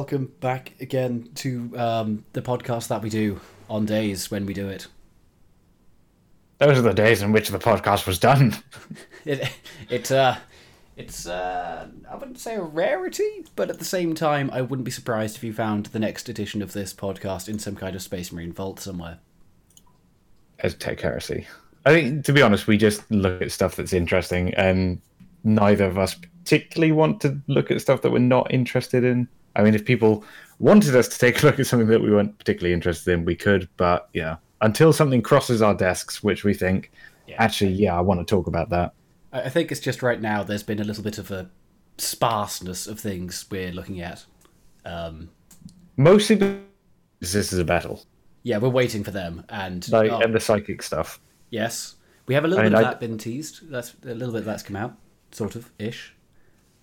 welcome back again to um, the podcast that we do on days when we do it. Those are the days in which the podcast was done. It, it, uh, it's, uh, I wouldn't say a rarity, but at the same time, I wouldn't be surprised if you found the next edition of this podcast in some kind of Space Marine vault somewhere. As Tech Heresy. I think, to be honest, we just look at stuff that's interesting, and neither of us particularly want to look at stuff that we're not interested in. I mean, if people wanted us to take a look at something that we weren't particularly interested in, we could, but yeah, until something crosses our desks, which we think, Yeah. actually, yeah, I want to talk about that. I think it's just right now there's been a little bit of a sparseness of things we're looking at. Um, Mostly because this is a battle, yeah, we're waiting for them, and like, oh, and the psychic stuff. yes, we have a little I mean, bit of I- that been teased. That's a little bit of that's come out, sort of ish.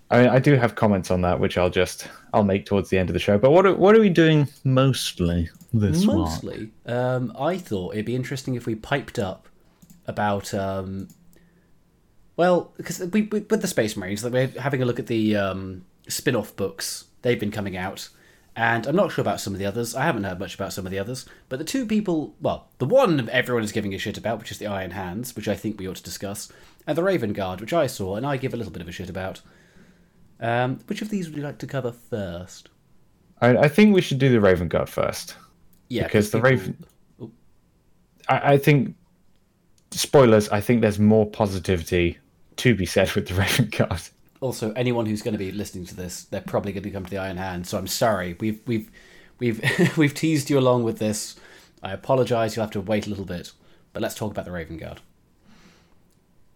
I mean, I do have comments on that, which I'll just I'll make towards the end of the show. But what are, what are we doing mostly this month? Mostly, um, I thought it'd be interesting if we piped up about, um, well, because we, we with the Space Marines, like we're having a look at the um, spin-off books. They've been coming out, and I'm not sure about some of the others. I haven't heard much about some of the others, but the two people, well, the one everyone is giving a shit about, which is the Iron Hands, which I think we ought to discuss, and the Raven Guard, which I saw and I give a little bit of a shit about. Um, which of these would you like to cover first? I, I think we should do the Raven Guard first. Yeah, Because the people- Raven- I, I think spoilers. I think there's more positivity to be said with the Raven Guard. also anyone who's going to be listening to this they're probably going to come to the iron hand so i'm sorry we've we've we've we've teased you along with this i apologize you'll have to wait a little bit but let's talk about the raven guard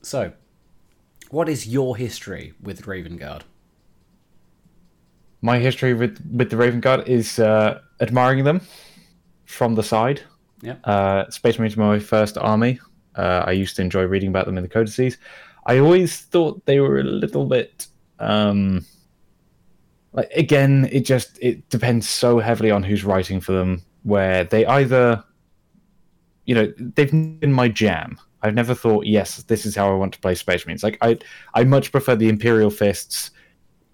so what is your history with raven guard My history with with the Raven Guard is uh, admiring them from the side. yeah Uh, Space Marines were my first army. Uh, I used to enjoy reading about them in the codices. I always thought they were a little bit. Um, like again, it just it depends so heavily on who's writing for them. Where they either, you know, they've been my jam. I've never thought, yes, this is how I want to play Space Marines. Like I, I much prefer the Imperial Fists.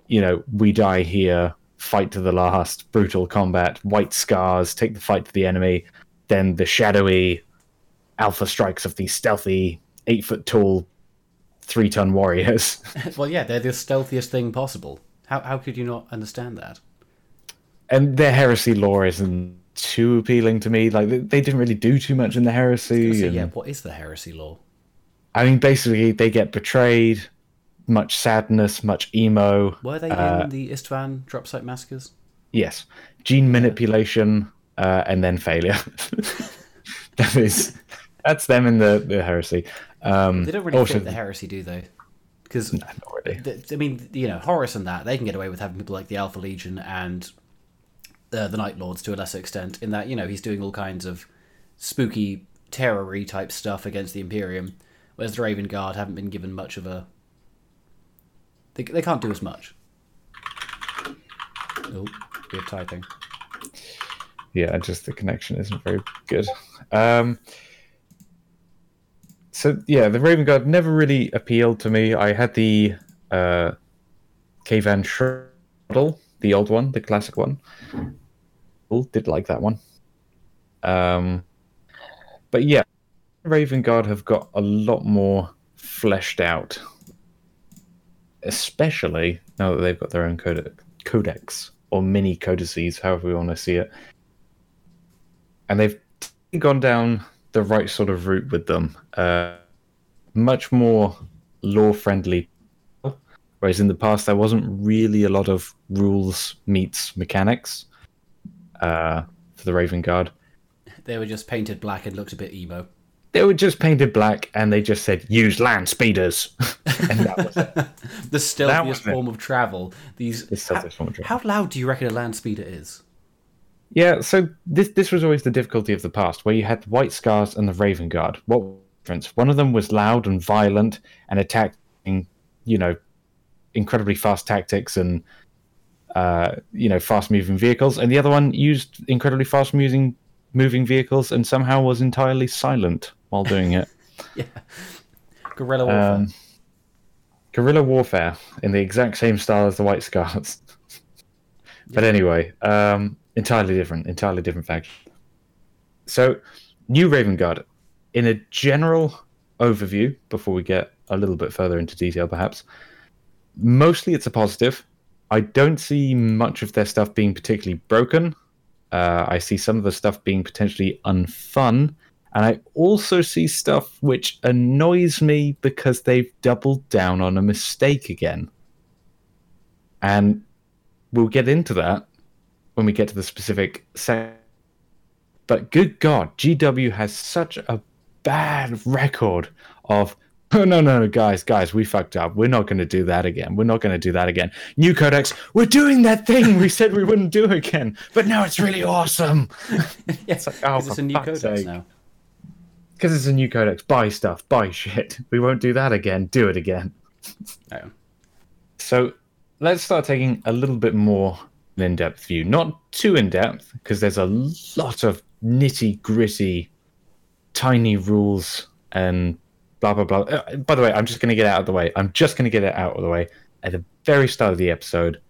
You know, we die here, fight to the last, brutal combat, white scars, take the fight to the enemy then the shadowy alpha strikes of these stealthy eight foot tall three ton warriors. Well yeah they're the stealthiest thing possible. How, how could you not understand that? And their heresy lore isn't too appealing to me. Like they, they didn't really do too much in the heresy so and- yeah what is the heresy lore i mean basically they get betrayed much sadness much emo were they Uh, in the Isstvan drop site massacres? Yes. Gene manipulation uh, and then failure. That is that's them in the, the heresy. Um they don't really also fit the heresy do they? Because not really. th- I mean, you know, Horus and that they can get away with having people like the Alpha Legion and uh, the Night Lords to a lesser extent. In that, you know, he's doing all kinds of spooky, terror type stuff against the Imperium, whereas the Raven Guard haven't been given much of a. They, they can't do as much. Oh, we're typing. yeah just the connection isn't very good. Um so yeah the raven guard never really appealed to me. I had the uh Kayvaan Shrike, the old one the classic one. Cool, did like that one. Um but yeah raven guard have got a lot more fleshed out especially now that they've got their own codex, codex or mini codices however we want to see it and they've gone down the right sort of route with them. Uh, much more lore friendly. Whereas in the past, there wasn't really a lot of rules meets mechanics uh, for the Raven Guard. They were just painted black and looked a bit emo. They were just painted black and they just said, use land speeders. and that was it. the stealthiest form of travel. These. The stealthiest form of travel. How loud do you reckon a land speeder is? Yeah, so this this was always the difficulty of the past, where you had the White Scars and the Raven Guard. What difference? One of them was loud and violent and attacking, you know, incredibly fast tactics and uh, you know fast moving vehicles, and the other one used incredibly fast moving moving vehicles and somehow was entirely silent while doing it. Yeah. Guerrilla warfare. um, guerrilla warfare in the exact same style as the White Scars. But anyway, um, entirely different, entirely different faction. So, new Raven Guard. In a general overview, before we get a little bit further into detail, perhaps, mostly it's a positive. I don't see much of their stuff being particularly broken. Uh, I see some of the stuff being potentially unfun. And I also see stuff which annoys me because they've doubled down on a mistake again. And we'll get into that when we get to the specific set. But good God, GW has such a bad record of Oh no, no, no, guys, guys, we fucked up. We're not going to do that again. We're not going to do that again. New codex, we're doing that thing we said we wouldn't do again, but now it's really awesome. it's, like, oh, it's a new codex sake. now. Because it's a new codex. Buy stuff, buy shit. We won't do that again. Do it again. Oh. So let's start taking a little bit more in-depth view. Not too in-depth, because there's a lot of nitty-gritty, tiny rules and blah blah blah. Uh, by the way, I'm just going to get out of the way. I'm just going to get it out of the way at the very start of the episode.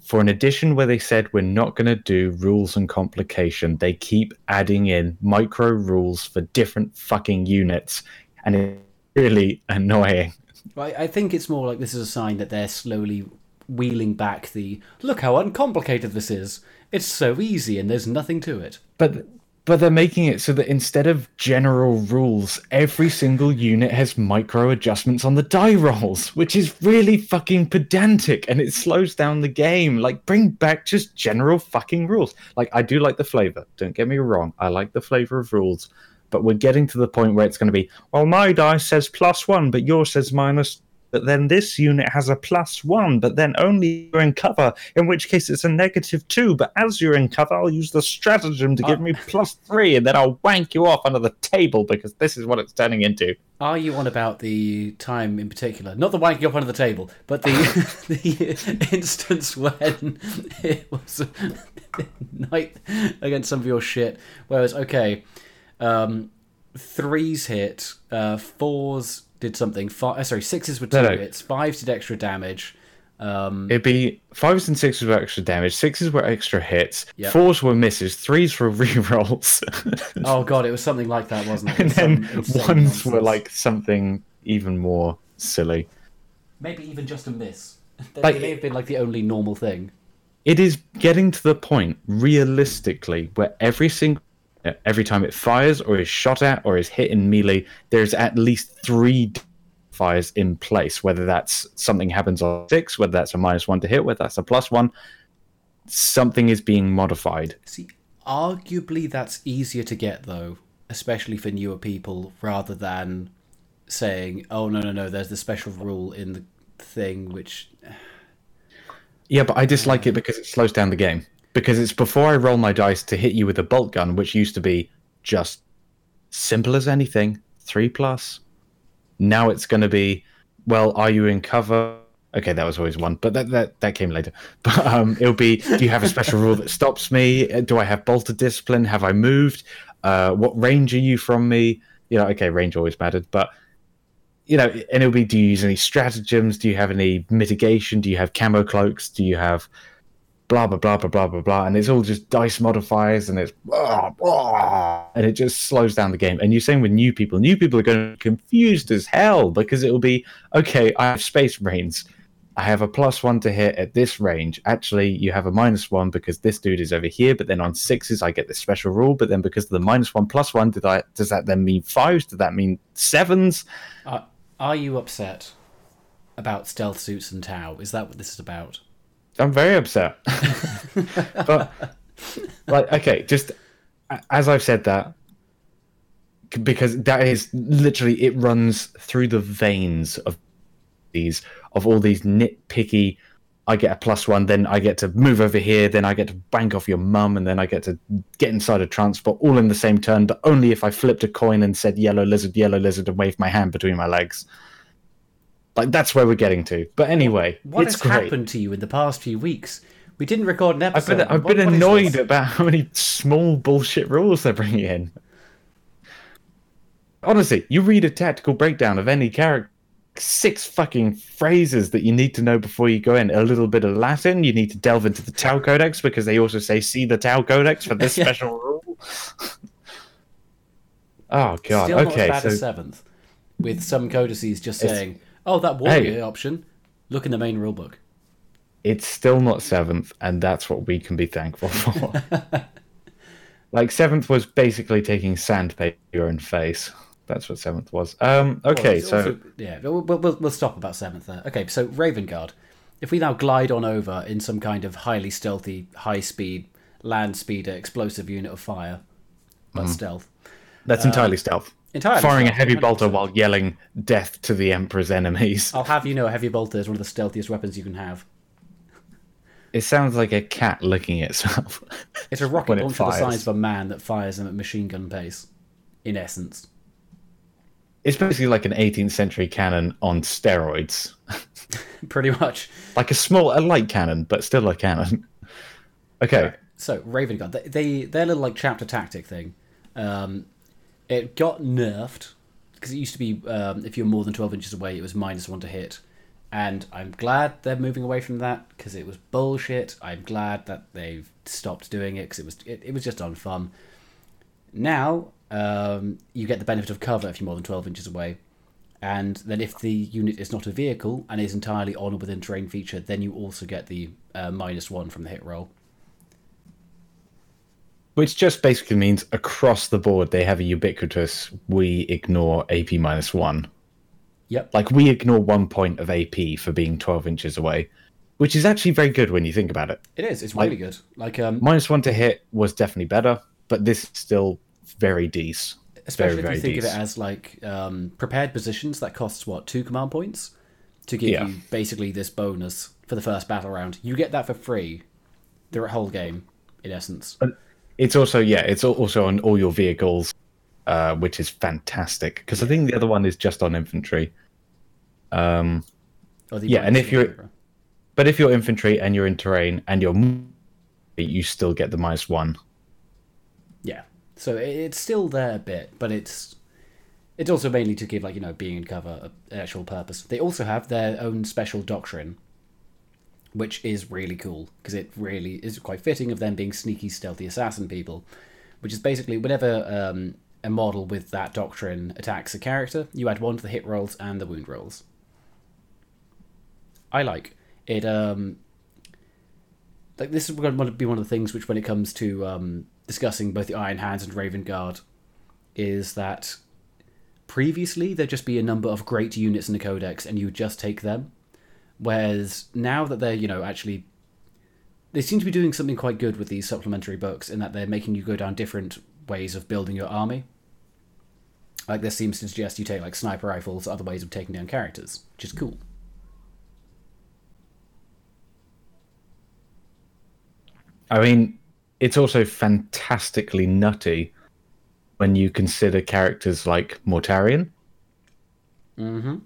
For an edition where they said we're not going to do rules and complication, they keep adding in micro rules for different fucking units, and it's really annoying. I, I think it's more like this is a sign that they're slowly wheeling back the look how uncomplicated this is. It's so easy and there's nothing to it. But but they're making it so that instead of general rules, every single unit has micro adjustments on the die rolls, which is really fucking pedantic and it slows down the game. Like, bring back just general fucking rules. Like, I do like the flavor, don't get me wrong. I like the flavor of rules, but we're getting to the point where it's going to be, well, my die says plus one, but yours says minus but then this unit has a plus one, but then only you're in cover, in which case it's a negative two. But as you're in cover, I'll use the stratagem to give uh, me plus three, and then I'll wank you off under the table because this is what it's turning into. Are you on about the time in particular? Not the wanking off under the table, but the the instance when it was night against some of your shit. Whereas, okay, um, threes hit, uh, fours did something. Five, uh, sorry, sixes were two no, no. hits. Fives did extra damage. Um, It'd be fives and sixes were extra damage. Sixes were extra hits. Yep. Fours were misses. Threes were re-rolls. oh god, it was something like that, wasn't it? And then ones nonsense. were like something even more silly. Maybe even just a miss. They like, may have been like the only normal thing. It is getting to the point, realistically, where every single Uh, every time it fires or is shot at or is hit in melee, there's at least three fires in place. Whether that's something happens on six, whether that's a minus one to hit, whether that's a plus one, something is being modified. See, arguably that's easier to get though, especially for newer people, rather than saying, "Oh no, no, no, there's the special rule in the thing," which. Yeah, but I dislike it because it slows down the game because it's before I roll my dice to hit you with a bolt gun, which used to be just simple as anything, three plus. Now it's going to be, well, are you in cover? Okay, that was always one, but that that, that came later. But um, it'll be, do you have a special rule that stops me? Do I have Bolter Discipline? Have I moved? Uh, what range are you from me? You know, okay, range always mattered, but you know, and it'll be, do you use any stratagems? Do you have any mitigation? Do you have camo cloaks? Do you have blah blah blah blah blah blah blah, and it's all just dice modifiers, and it's blah, blah, and it just slows down the game. And you're saying with new people, new people are going to be confused as hell because it'll be okay. I have space marines. I have a plus one to hit at this range. Actually, you have a minus one because this dude is over here. But then on sixes, I get this special rule. But then because of the minus one plus one, did I? Does that then mean fives? Does that mean sevens? Uh, are you upset about stealth suits and Tau? Is that what this is about? I'm very upset. but like, okay, just as I've said that, because that is literally it runs through the veins of these of all these nitpicky. I get a plus one, then I get to move over here, then I get to bank off your mum, and then I get to get inside a transport all in the same turn, but only if I flipped a coin and said yellow lizard, yellow lizard, and waved my hand between my legs. Like that's where we're getting to. But anyway, what has great. happened to you in the past few weeks? We didn't record an episode. I've been, I've what, been annoyed about how many small bullshit rules they're bringing in. Honestly, you read a tactical breakdown of any character, six fucking phrases that you need to know before you go in. A little bit of Latin. You need to delve into the Tau Codex because they also say see the Tau Codex for this Yeah. special rule. oh god. Still okay. So seventh, with some codices just saying, "Oh, that warrior option. Look in the main rulebook." it's still not seventh, and that's what we can be thankful for. like seventh was basically taking sandpaper and face. That's what seventh was. Um. Okay. it's so also- yeah, we'll, we'll, we'll we'll stop about seventh there. Okay, so Raven Guard. If we now glide on over in some kind of highly stealthy, high speed, land speeder, explosive unit of fire, but stealth. that's entirely stealth. Entirely Firing a heavy bolter 100%. while yelling death to the Emperor's enemies. I'll have you know, a heavy bolter is one of the stealthiest weapons you can have. It sounds like a cat licking itself. It's a rocket launcher the size of a man that fires them at machine gun pace. In essence, it's basically like an 18th century cannon on steroids. pretty much. Like a small, a light cannon, but still a cannon. Okay. So Raven Guard, they, they their little like chapter tactic thing, um, it got nerfed because it used to be um, if you're more than twelve inches away, it was minus one to hit, and I'm glad they're moving away from that because it was bullshit. I'm glad that they've stopped doing it because it was it, it was just unfun. Now um, you get the benefit of cover if you're more than twelve inches away. And then, if the unit is not a vehicle and is entirely on or within terrain feature, then you also get the uh, minus one from the hit roll. Which just basically means across the board they have a ubiquitous we ignore AP minus one. Yep. Like we ignore one point of AP for being 12 inches away, which is actually very good when you think about it. It is. It's really good. Like, um, Minus one to hit was definitely better, but this is still very decent. especially very, if you think very of it as like um, prepared positions, that costs what two command points to give Yeah. you basically this bonus for the first battle round. You get that for free through a whole game, in essence. It's also yeah, it's also on all your vehicles, uh, which is fantastic because I think the other one is just on infantry. Um, the Yeah, and if you're- but if you're infantry and you're in terrain and you're, you still get the minus one. yeah, so it's still there a bit, but it's it's also mainly to give like you know being in cover an actual purpose. They also have their own special doctrine, which is really cool because it really is quite fitting of them being sneaky, stealthy assassin people. Which is basically whenever um, a model with that doctrine attacks a character, you add one to the hit rolls and the wound rolls. I like it. Um, like this is going to be one of the things which, when it comes to um, discussing both the Iron Hands and Raven Guard, is that previously there'd just be a number of great units in the Codex, and you would just take them. Whereas now that they're you know actually, they seem to be doing something quite good with these supplementary books in that they're making you go down different ways of building your army. Like this seems to suggest you take like sniper rifles, other ways of taking down characters, which is cool. I mean, it's also fantastically nutty when you consider characters like Mortarion. Mm-hmm.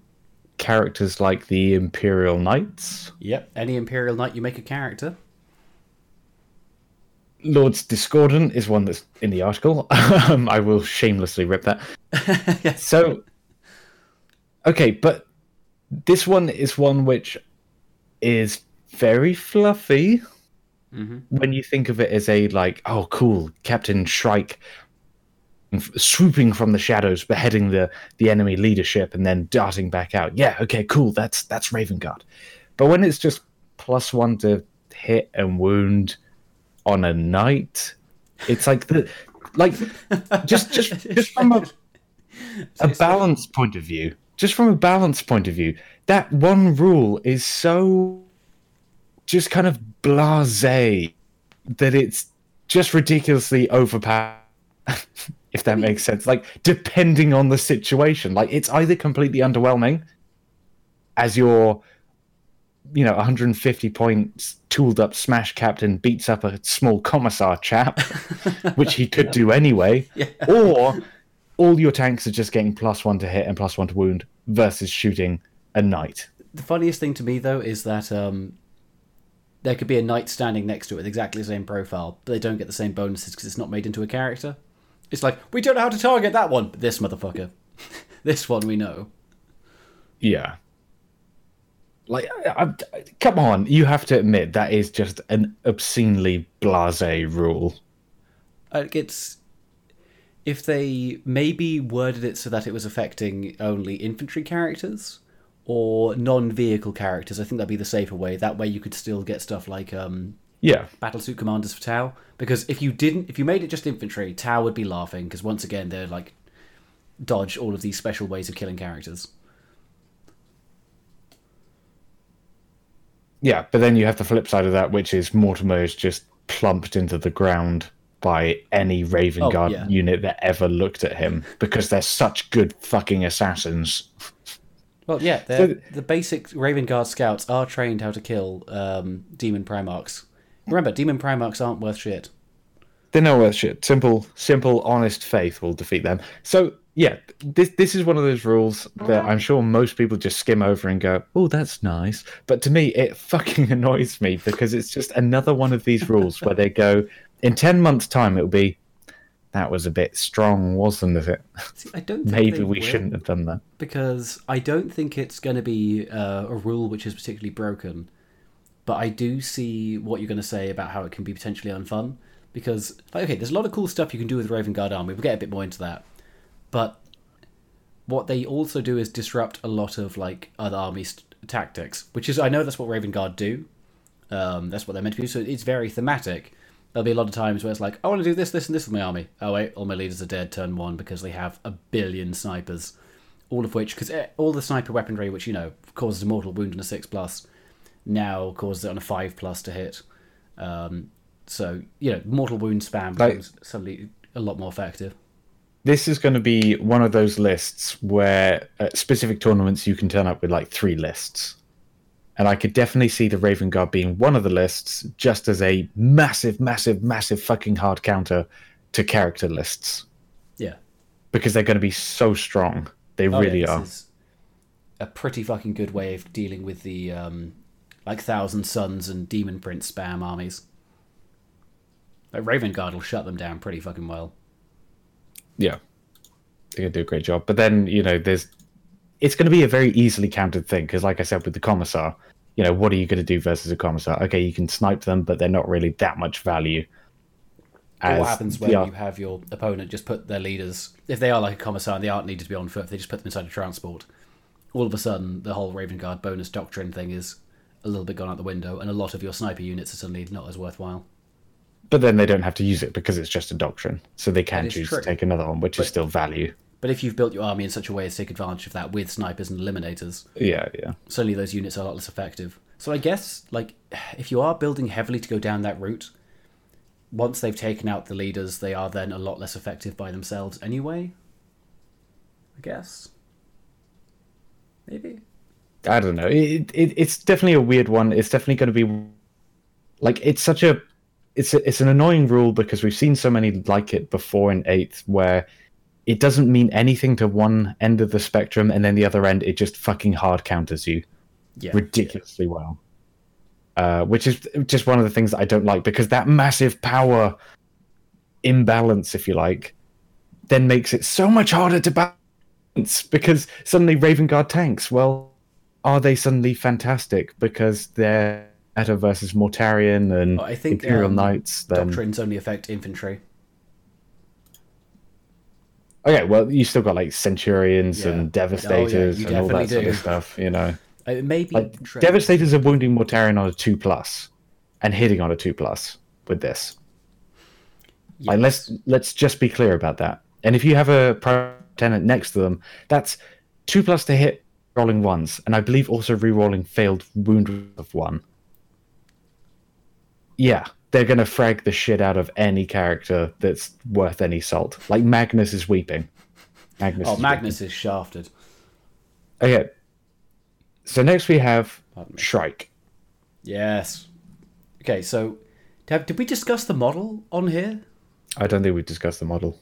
Characters like the Imperial Knights, Yep. Any Imperial Knight you make a character. Lord's Discordant is one that's in the article. um, I will shamelessly rip that. yes. So, okay, but this one is one which is very fluffy Mm-hmm. when you think of it as a like, oh, cool, Captain Shrike swooping from the shadows, beheading the the enemy leadership, and then darting back out. Yeah, okay, cool. That's that's Raven Guard. But when it's just plus one to hit and wound on a knight, it's like the like just just just from a a balance point of view, just from a balance point of view, that one rule is so just kind of blasé that it's just ridiculously overpowered. if that makes sense, like depending on the situation, like it's either completely underwhelming as your, you know, 150 points tooled up smash captain beats up a small commissar chap, which he could do anyway, Yeah. or all your tanks are just getting plus one to hit and plus one to wound versus shooting a knight. The funniest thing to me though is that um, there could be a knight standing next to it with exactly the same profile, but they don't get the same bonuses because it's not made into a character. It's like we don't know how to target that one, but this motherfucker, this one we know. Yeah. Like, I, I, come on, you have to admit that is just an obscenely blasé rule. Uh, it's if they maybe worded it so that it was affecting only infantry characters or non-vehicle characters. I think that'd be the safer way. That way, you could still get stuff like um, Yeah, battlesuit commanders for Tau. Because if you didn't, if you made it just infantry, Tau would be laughing because once again they're like dodge all of these special ways of killing characters. yeah, but then you have the flip side of that, which is Mortimer is just plumped into the ground by any Raven Oh, Guard yeah. unit that ever looked at him because they're such good fucking assassins. Well, yeah, So- the basic Raven Guard scouts are trained how to kill um, demon primarchs. Remember, demon primarchs aren't worth shit. They're not worth shit. Simple, simple, honest faith will defeat them. So yeah, this this is one of those rules that I'm sure most people just skim over and go, "Oh, that's nice." But to me, it fucking annoys me because it's just another one of these rules where they go, "In ten months' time, it'll be." That was a bit strong, wasn't it? See, I don't think Maybe we shouldn't have done that. because I don't think it's going to be uh, a rule which is particularly broken. But I do see what you're going to say about how it can be potentially unfun. Because, like, okay, there's a lot of cool stuff you can do with Raven Guard army. We'll get a bit more into that. But what they also do is disrupt a lot of like other armies' tactics, which is I know that's what Raven Guard do. Um, that's what they're meant to do. So it's very thematic. There'll be a lot of times where it's like, I want to do this, this, and this with my army. Oh wait, all my leaders are dead turn one because they have a billion snipers, all of which because all the sniper weaponry, which you know causes a mortal wound on a six plus, now causes it on a five plus to hit. Um, so you know, mortal wound spam Like- becomes suddenly a lot more effective. This is going to be one of those lists where at specific tournaments you can turn up with like three lists. And I could definitely see the Raven Guard being one of the lists just as a massive, massive, massive fucking hard counter to character lists Yeah. because they're going to be so strong. They Oh, really yeah, are. Is a pretty fucking good way of dealing with the um, like Thousand Suns and Demon Prince spam armies. Like Raven Guard will shut them down pretty fucking well. Yeah. They're to do a great job. But then, you know, there's. It's going to be a very easily countered thing because, like I said, with the Commissar, you know, what are you going to do versus a Commissar? Okay, you can snipe them, but they're not really that much value. But what happens when you have your opponent just put their leaders, if they are like a commissar and they aren't needed to be on foot, they just put them inside a transport, all of a sudden the whole Raven Guard bonus doctrine thing is a little bit gone out the window, and a lot of your sniper units are suddenly not as worthwhile. But then they don't have to use it because it's just a doctrine. So they can choose true. to take another one, which is still value. But if you've built your army in such a way as to take advantage of that with snipers and eliminators, Yeah, yeah. suddenly those units are a lot less effective. So I guess, like, if you are building heavily to go down that route, once they've taken out the leaders, they are then a lot less effective by themselves anyway. I guess. Maybe. I don't know. It, it it's definitely a weird one. It's definitely going to be like it's such a it's a, it's an annoying rule because we've seen so many like it before in eighth where it doesn't mean anything to one end of the spectrum and then the other end it just fucking hard counters you Yeah. ridiculously well. Uh, which is just one of the things that I don't like because that massive power imbalance, if you like, then makes it so much harder to balance because suddenly Raven Guard tanks, well, are they suddenly fantastic because they're meta versus Mortarion and I think, Imperial um, Knights? Then Doctrines only affect infantry. okay, well, you still got like Centurions Yeah. and Oh, yeah, Devastators and all that definitely sort of stuff, you know. Uh, It may be Like. Devastators are wounding Mortarion on a two plus and hitting on a two plus with this. Like let's let's just be clear about that. And if you have a pro tenant next to them, that's two plus to hit rolling ones, and I believe also re-rolling failed wound of one. Yeah, they're gonna frag the shit out of any character that's worth any salt. Like Magnus is weeping. Magnus. Oh, is Magnus is shafted. Okay. So next we have Shrike. Yes. Okay, so did we discuss the model on here? I don't think we discussed the model.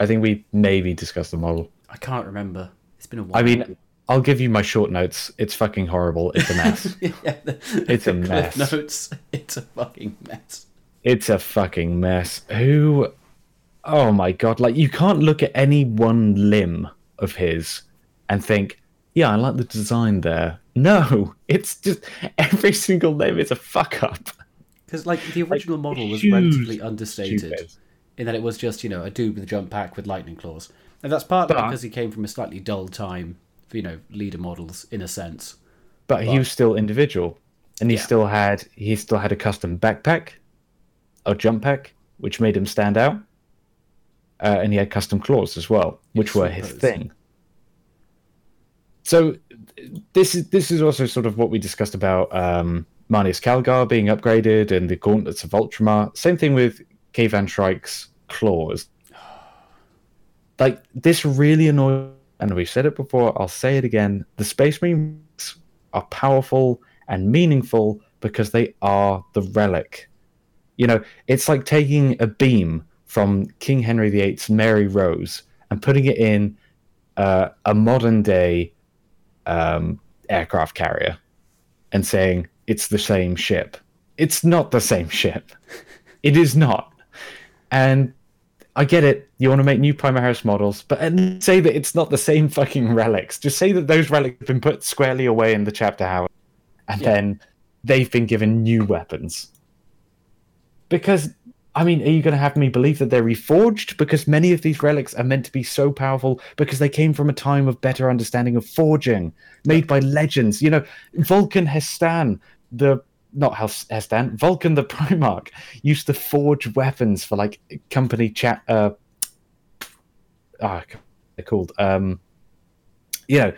I think we maybe discussed the model. I can't remember. It's been a while. I mean, I'll give you my short notes. It's fucking horrible. It's a mess. yeah, the, It's a the Cliff mess. Notes. It's a fucking mess. it's a fucking mess. Who? Oh my god! Like you can't look at any one limb of his and think yeah, I like the design there. No, it's just every single limb is a fuck up. Because like the original model was relatively understated stupid. in that it was just you know a dude with a jump pack with lightning claws, and that's partly But- because he came from a slightly dull time you know leader models in a sense. But he was still individual, and he Yeah. still had he still had a custom backpack, or jump pack, which made him stand out. Uh, and he had custom claws as well, which were his thing. So this is this is also sort of what we discussed about um, Marneus Calgar being upgraded and the gauntlets of Ultramar. Same thing with Kayvaan Shrike's claws. Like this really annoys, and we've said it before. I'll say it again. The Space Marines are powerful and meaningful because they are the relic. You know, it's like taking a beam from King Henry VIII's Mary Rose and putting it in uh, a modern day um, aircraft carrier and saying it's the same ship. It's not the same ship. It is not. And I get it. You want to make new Primaris models, but least say that it's not the same fucking relics. Just say that those relics have been put squarely away in the chapter house, and Yeah. then they've been given new weapons. Because, I mean, are you going to have me believe that they're reforged? Because many of these relics are meant to be so powerful because they came from a time of better understanding of forging, made by legends. You know, Vulkan He'stan, the not Hes- He'stan, Vulkan the Primarch used to forge weapons for like company chat. Uh, ah, they're called. Um, you know,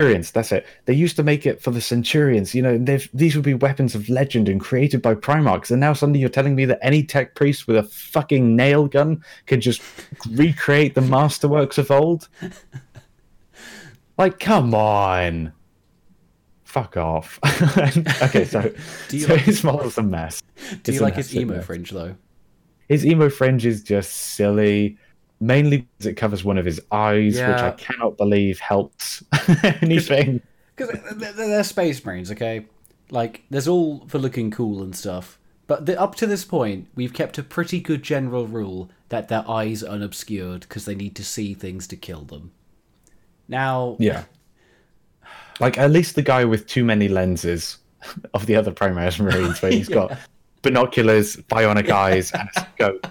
Centurions. That's it. They used to make it for the Centurions. You know, these would be weapons of legend and created by Primarchs. And now suddenly you're telling me that any tech priest with a fucking nail gun can just recreate the masterworks of old? Like, come on. Fuck off. okay, so, Do you so like- his model's a mess. Do you It's like his emo mess. fringe though? His emo fringe is just silly, mainly because it covers one of his eyes, which I cannot believe helps anything. Because they're, they're space marines, okay? Like, there's all for looking cool and stuff. But the, up to this point, we've kept a pretty good general rule that their eyes are unobscured because they need to see things to kill them. Now, Yeah. Like at least the guy with too many lenses of the other Primaris Marines, where he's got binoculars, bionic eyes, and a scope.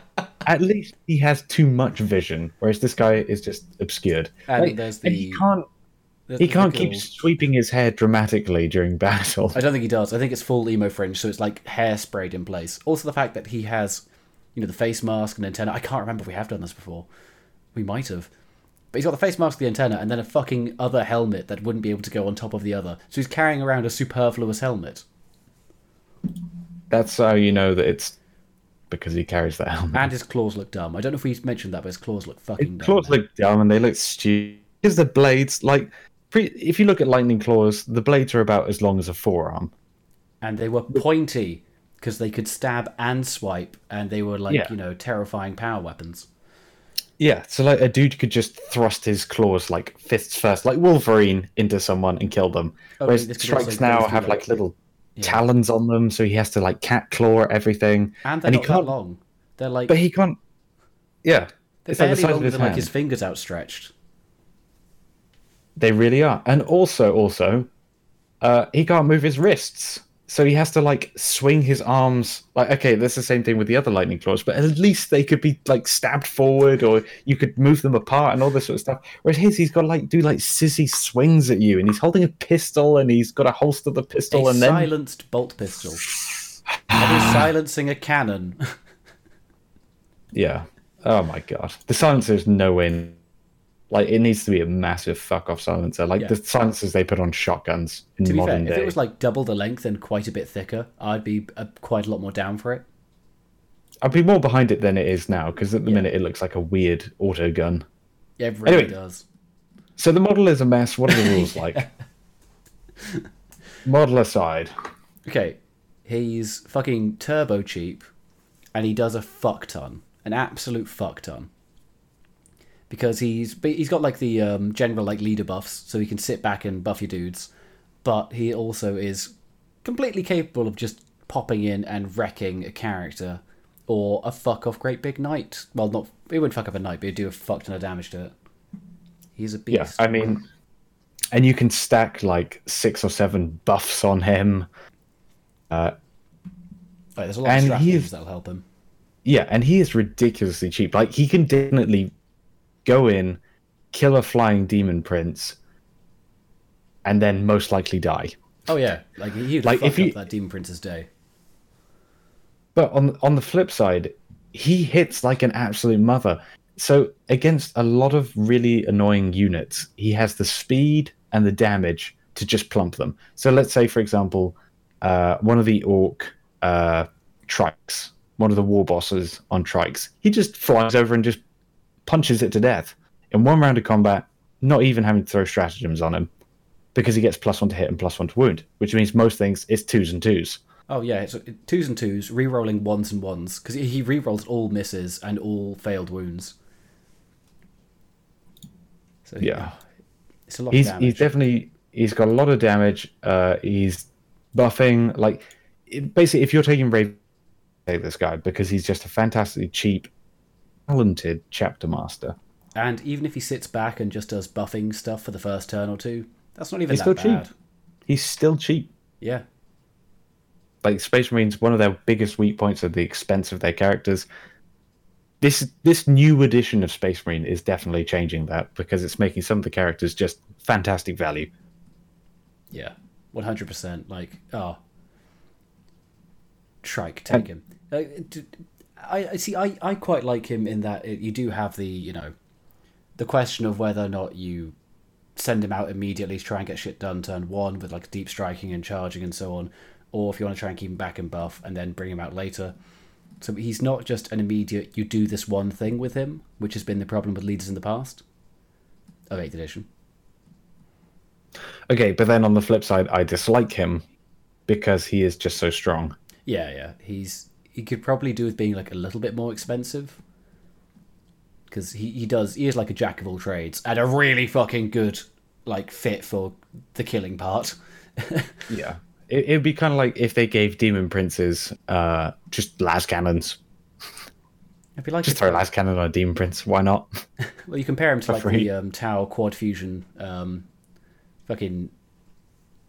At least he has too much vision, whereas this guy is just obscured. And Like, there's and he can't there's he the can't keep sweeping his hair dramatically during battle. I don't think he does. I think it's full emo fringe, so it's like hair sprayed in place. Also, the fact that he has, you know, the face mask and antenna. I can't remember if we have done this before. We might have. But he's got the face mask, the antenna, and then a fucking other helmet that wouldn't be able to go on top of the other. So he's carrying around a superfluous helmet. That's how you know that it's because he carries that helmet. And his claws look dumb. I don't know if we mentioned that, but his claws look fucking dumb. claws look dumb and they look stupid. Because the blades, like, if you look at lightning claws, the blades are about as long as a forearm. and they were pointy because they could stab and swipe, and they were like, Yeah. you know, terrifying power weapons. Yeah, so like a dude could just thrust his claws like fists first, like Wolverine, into someone and kill them. Oh, Whereas also strikes now have like- little talons on them, so he has to like cat claw everything. And they're and he not that can't, long. They're like but he can't. Yeah, they're it's like the barely longer his than like his fingers outstretched. They really are. And also, also, uh, he can't move his wrists. So he has to like swing his arms. Like, okay, that's the same thing with the other lightning claws, but at least they could be like stabbed forward, or you could move them apart and all this sort of stuff. Whereas his, he's got to like do like sissy swings at you, and he's holding a pistol, and he's got a holster the pistol, a and then silenced bolt pistol. and he's silencing a cannon. yeah. Oh my god, the silencer's no way. Like, it needs to be a massive fuck off silencer, like Yeah. the silencers they put on shotguns in to be fair, modern if it was like double the length and quite a bit thicker, I'd be uh, quite a lot more down for it. I'd be more behind it than it is now because at the Yeah. minute it looks like a weird auto gun. Yeah, it really Anyway. does. So the model is a mess. What are the rules like? model aside, Okay, he's fucking turbo cheap, and he does a fuck ton, an absolute fuck ton. Because he's he's got like the um, general like leader buffs, so he can sit back and buff your dudes, but he also is completely capable of just popping in and wrecking a character or a fuck off great big knight. Well, not he wouldn't fuck up a knight, but he'd do a fuck ton of damage to it. He's a beast. yeah. I mean, and you can stack like six or seven buffs on him. Uh, Like, there's a lot And of strategies that'll help him. yeah, and he is ridiculously cheap. Like he can definitely go in, kill a flying demon prince, and then most likely die. Oh yeah, like he'd Like, fuck if up that Demon Prince's day. But on on the flip side, he hits like an absolute mother. So against a lot of really annoying units, he has the speed and the damage to just plump them. So let's say, for example, uh, one of the orc uh, trikes, one of the war bosses on trikes, he just flies over and just punches it to death in one round of combat, not even having to throw stratagems on him, because he gets plus one to hit and plus one to wound, which means most things it's twos and twos. Oh yeah, it's twos and twos, re-rolling ones and ones because he re-rolls all misses and all failed wounds. So Yeah. it's a lot he's of damage. he's definitely he's got a lot of damage. Uh, he's buffing like it, basically if you're taking take this guy because he's just a fantastically cheap, talented chapter master. And even if he sits back and just does buffing stuff for the first turn or two, that's not even He's that still bad. cheap. He's still cheap. Yeah, Like Space Marines, one of their biggest weak points are the expense of their characters. This this new edition of Space Marine is definitely changing that because it's making some of the characters just fantastic value. yeah, one hundred percent. Like, oh, Shrike, take him. Uh, d- I, see. I, I quite like him in that it, you do have the you know, the question of whether or not you send him out immediately to try and get shit done turn one with like deep striking and charging and so on, or if you want to try and keep him back and buff and then bring him out later. So he's not just an immediate. You do this one thing with him, which has been the problem with leaders in the past. Of eighth edition. Okay, but then on the flip side, I dislike him because he is just so strong. Yeah, yeah. He's he could probably do with being like a little bit more expensive. Because he, he does he is like a jack of all trades and a really fucking good like fit for the killing part. Yeah. It, it'd be kind of like if they gave demon princes uh, just lascannons. I'd be like Just throw a lascannon on a demon prince. Why not? well, you compare him to like free. the um, Tau Quad Fusion, um, fucking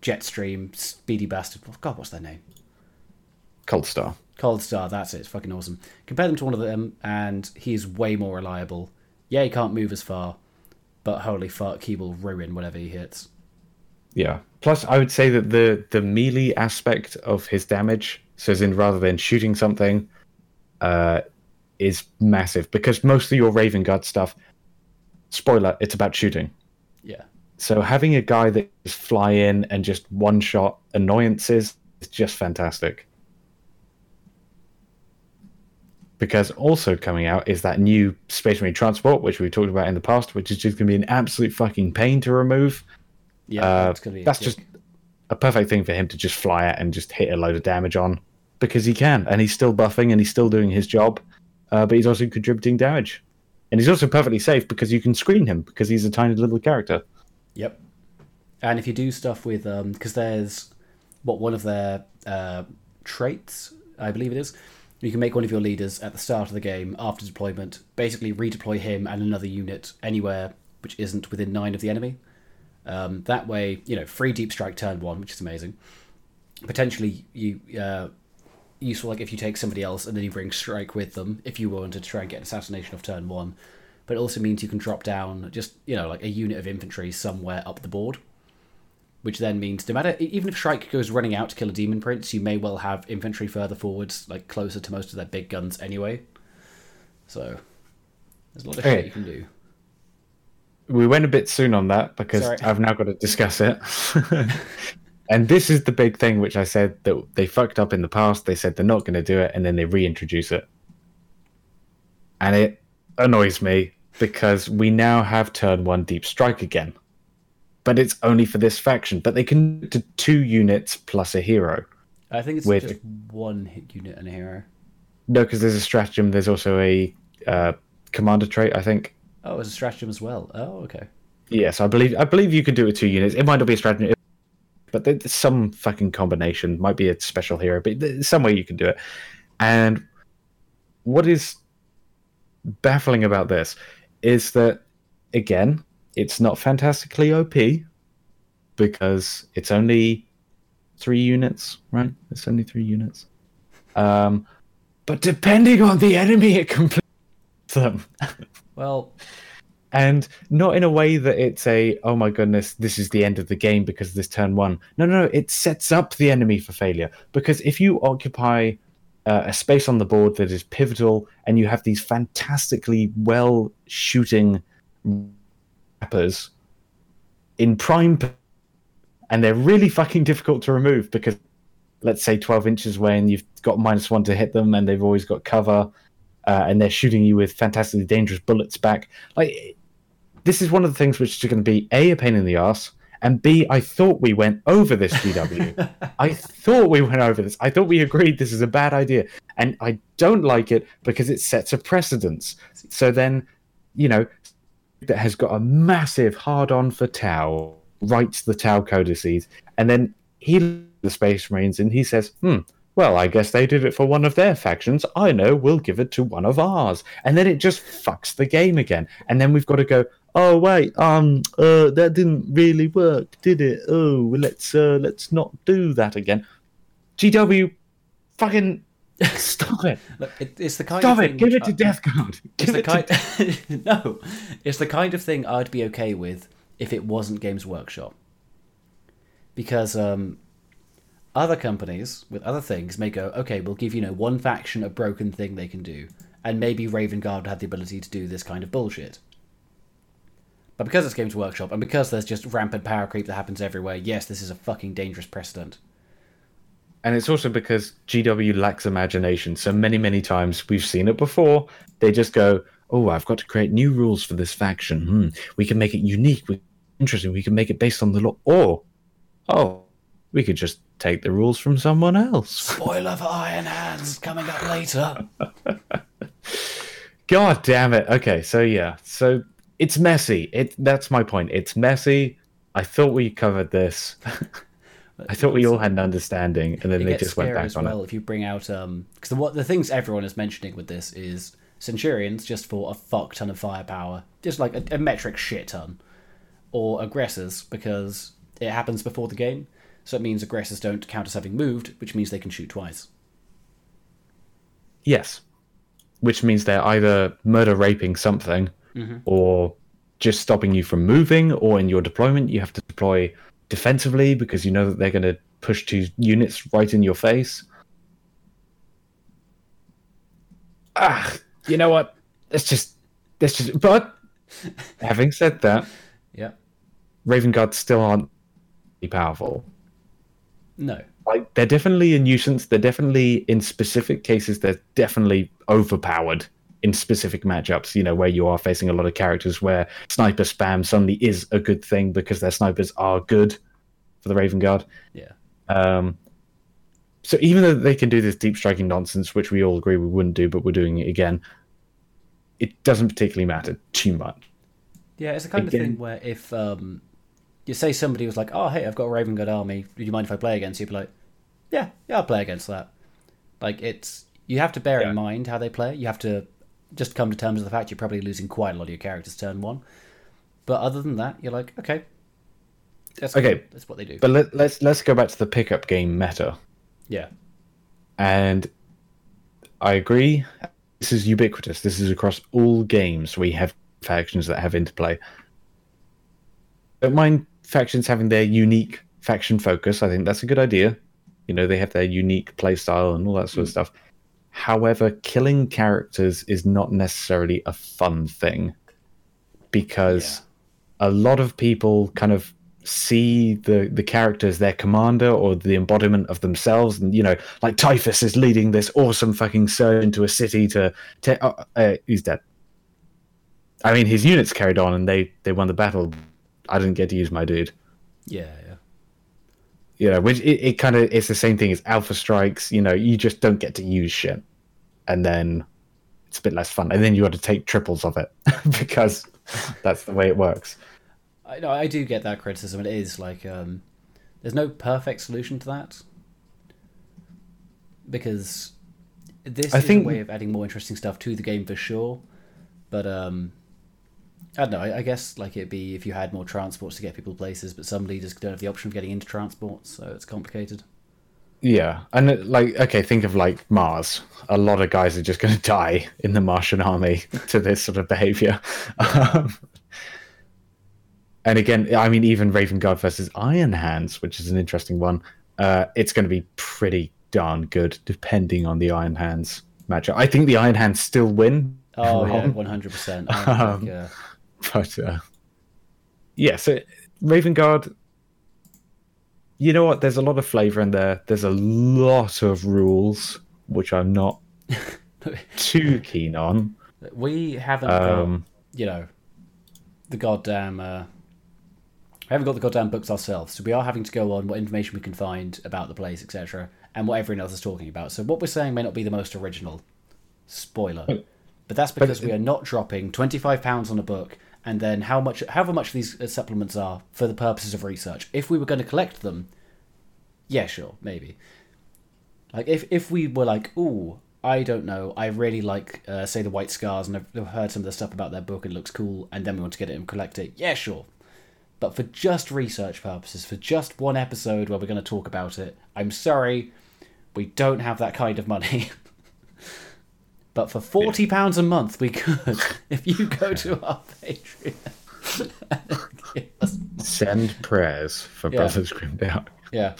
Jetstream, Speedy Bastard. God, what's their name? Coldstar. Coldstar, that's it. It's fucking awesome. Compare them to one of them, and he is way more reliable. Yeah, he can't move as far, but holy fuck, he will ruin whatever he hits. Yeah. Plus, I would say that the the melee aspect of his damage, so as in rather than shooting something, uh, is massive because most of your Raven Guard stuff, spoiler, it's about shooting. Yeah. So having a guy that just fly in and just one shot annoyances is just fantastic. Because also coming out is that new Space Marine transport, which we talked about in the past, which is just going to be an absolute fucking pain to remove. Yeah, Uh, that's gonna be that's just a perfect thing for him to just fly at and just hit a load of damage on because he can, and he's still buffing and he's still doing his job, uh, but he's also contributing damage, and he's also perfectly safe because you can screen him because he's a tiny little character. Yep. And if you do stuff with, because there's what one of their uh, traits, I believe it is, you can make one of your leaders at the start of the game after deployment, basically redeploy him and another unit anywhere which isn't within nine of the enemy. Um, that way, you know, free deep Shrike turn one, which is amazing. Potentially, you uh, useful like if you take somebody else and then you bring strike with them if you wanted to try and get an assassination off turn one. But it also means you can drop down just you know like a unit of infantry somewhere up the board, which then means no matter even if Shrike goes running out to kill a demon prince, you may well have infantry further forwards, like closer to most of their big guns anyway. So there's a lot of Okay. shit you can do. We went a bit soon on that because Sorry. I've now got to discuss it. and this is the big thing which I said that they fucked up in the past. They said they're not going to do it, and then they reintroduce it. And it annoys me because we now have turn one deep strike again. But it's only for this faction. But they can do two units plus a hero. I think it's With- just one hit unit and a hero. No, because there's a stratagem. There's also a uh, commander trait, I think. Oh, it's a stratagem as well. Oh, okay. Yes, I believe I believe you can do it with two units. It might not be a stratagem, but there's some fucking combination. Might be a special hero, but there's some way you can do it. And what is baffling about this is that again, it's not fantastically OP, because it's only three units, right? It's only three units. Um, but depending on the enemy, it completes them. Well, and not in a way that it's a oh my goodness this is the end of the game because this turn one no no no it sets up the enemy for failure because if you occupy uh, a space on the board that is pivotal and you have these fantastically well shooting rappers in prime and they're really fucking difficult to remove because let's say 12 inches away, and you've got minus one to hit them and they've always got cover uh, and they're shooting you with fantastically dangerous bullets back. Like this is one of the things which is going to be a a pain in the ass and b i thought we went over this gw i thought we went over this. I thought we agreed this is a bad idea and i don't like it because it sets a precedence. So then you know that has got a massive hard on for tau writes the tau codices and then he the space marines and he says hmm well, I guess they did it for one of their factions. I know, we'll give it to one of ours. And then it just fucks the game again. And then we've got to go, oh wait, um, uh, that didn't really work, did it? Oh, let's uh, let's not do that again. GW, fucking stop it! look, it, it's the kind Stop of it! thing Give it to Death Guard. It's Give the it to kind. no, it's the kind of thing I'd be okay with if it wasn't Games Workshop. Because um, other companies with other things may go, okay, we'll give you know one faction a broken thing they can do, and maybe Raven Guard had the ability to do this kind of bullshit. But because it's Games Workshop, and because there's just rampant power creep that happens everywhere, yes, this is a fucking dangerous precedent. And it's also because GW lacks imagination. So many, many times we've seen it before. They just go, "Oh, I've got to create new rules for this faction. Hmm. We can make it unique, we- interesting. We can make it based on the lore, or oh, we could just take the rules from someone else." Spoiler for Iron Hands coming up later. God damn it. Okay, so yeah, so it's messy. It that's my point. It's messy. I thought we covered this. I thought we all had an understanding, and then they just went back as on well it. if you bring out um because the what the things everyone is mentioning with this is centurions just for a fuck ton of firepower just like a, a metric shit ton or aggressors because it happens before the game so it means aggressors don't count as having moved which means they can shoot twice Yes. Which means they're either murder raping something or just stopping you from moving, or in your deployment, you have to deploy defensively because you know that they're going to push two units right in your face. Ah, you know what? Let's just. Let's just. But having said that, yeah Raven Guards still aren't powerful. no like they're definitely a nuisance. They're definitely in specific cases they're definitely overpowered in specific matchups. You know where you are facing a lot of characters where sniper spam suddenly is a good thing because their snipers are good for the Raven Guard. yeah Um, so even though they can do this deep striking nonsense, which we all agree we wouldn't do, but we're doing it again, it doesn't particularly matter too much. yeah it's the kind of thing where if um you say somebody was like oh hey i've got a raven guard army do you mind if i play against you You'd be like yeah yeah i'll play against that like it's you have to bear Yeah. in mind how they play you have to just come to terms with the fact you're probably losing quite a lot of your characters turn one but other than that you're like okay that's Okay. cool. that's what they do But let, let's let's go back to the pickup game meta. yeah and I agree. This is ubiquitous. This is across all games. We have factions that have interplay. Don't mind factions having their unique faction focus. I think that's a good idea. You know, they have their unique play style and all that sort of mm. stuff. However, killing characters is not necessarily a fun thing because a lot of people kind of see the the character as their commander or the embodiment of themselves. And you know like typhus is leading this awesome fucking surge into a city to ta- uh, uh, he's dead. I mean his units carried on and they they won the battle. I didn't get to use my dude. Yeah yeah. You know which it, it kind of it's the same thing as alpha strikes you know you just don't get to use shit and then it's a bit less fun and then you got to take triples of it because that's the way it works I, I do get that criticism. It is like um, there's no perfect solution to that because this I is think- a way of adding more interesting stuff to the game for sure. But um, I don't know. I, I guess like it'd be if you had more transports to get people places, but some leaders don't have the option of getting into transport, so it's complicated. Yeah, and like okay, think of like Mars. A lot of guys are just going to die in the Martian army to this sort of behavior. Um, and again, I mean, even Raven Guard versus Iron Hands, which is an interesting one. Uh, it's going to be pretty darn good, depending on the Iron Hands matchup. I think the Iron Hands still win. Oh yeah, one hundred percent. Um, but uh, yeah, so Raven Guard. You know what? There's a lot of flavor in there. There's a lot of rules which I'm not too keen on. We haven't got, Um, you know, the goddamn. Uh, we haven't got the goddamn books ourselves, so we are having to go on what information we can find about the place, etc., and what everyone else is talking about. So what we're saying may not be the most original. Spoiler, but that's because we are not dropping twenty five pounds on a book, and then how much, however much these uh, supplements are for the purposes of research. If we were going to collect them, yeah, sure, maybe. Like if if we were like, ooh, I don't know, I really like uh, say the White Scars, and I've, I've heard some of the stuff about their book, it looks cool, and then we want to get it and collect it. Yeah, sure. But for just research purposes, for just one episode where we're going to talk about it, I'm sorry, we don't have that kind of money. but for forty pounds a month, we could. if you go to our Patreon. Send prayers for Yeah. Brothers Grimdark. yeah,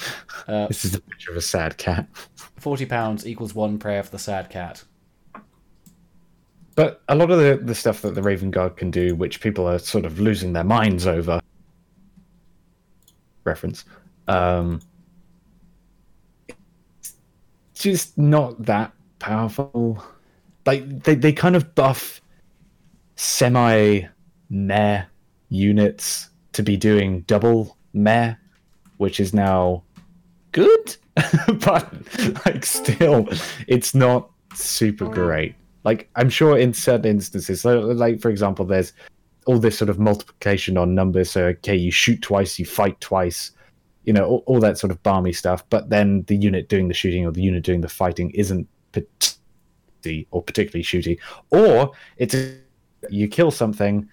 uh, This is a picture of a sad cat. forty pounds equals one prayer for the sad cat. But a lot of the, the stuff that the Raven Guard can do, which people are sort of losing their minds over, reference, um, just not that powerful. Like they, they kind of buff semi meh units to be doing double meh, which is now good, but like still, it's not super great. Like I'm sure in certain instances, so like for example, there's all this sort of multiplication on numbers. So okay, you shoot twice, you fight twice, you know, all, all that sort of balmy stuff. But then the unit doing the shooting or the unit doing the fighting isn't particularly or particularly shooty, or it's you kill something,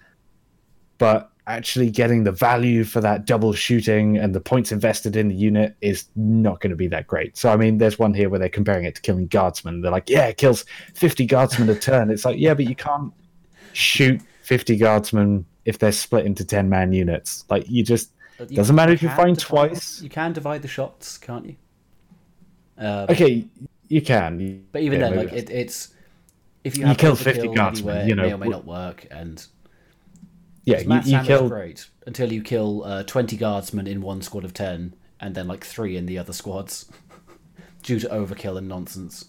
but actually getting the value for that double shooting and the points invested in the unit is not going to be that great. So I mean, there's one here where they're comparing it to killing guardsmen. They're like, yeah, it kills 50 guardsmen a turn. It's like, yeah, but you can't shoot 50 guardsmen if they're split into 10 man units. Like you just you- doesn't matter if you find divide- twice. You can divide the shots, can't you? Uh, Okay, you can. But even Yeah, then, like it, it's if you You kill 50 guardsmen, you it know, may or may not work. And yeah, you, you kill great until you kill uh, twenty guardsmen in one squad of ten, and then like three in the other squads, due to overkill and nonsense.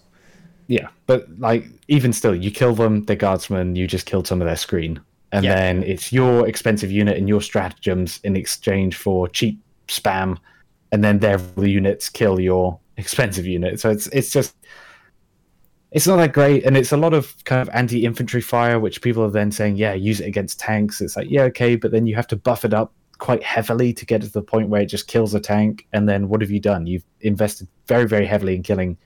Yeah, but like even still, you kill them, they're guardsmen, you just killed some of their screen. And Yeah. then it's your expensive unit and your stratagems in exchange for cheap spam, and then their units kill your expensive unit. So it's it's just it's not that great, and it's a lot of kind of anti-infantry fire, which people are then saying, yeah, use it against tanks. It's like, yeah, okay, but then you have to buff it up quite heavily to get to the point where it just kills a tank. And then what have you done? You've invested very, very heavily in killing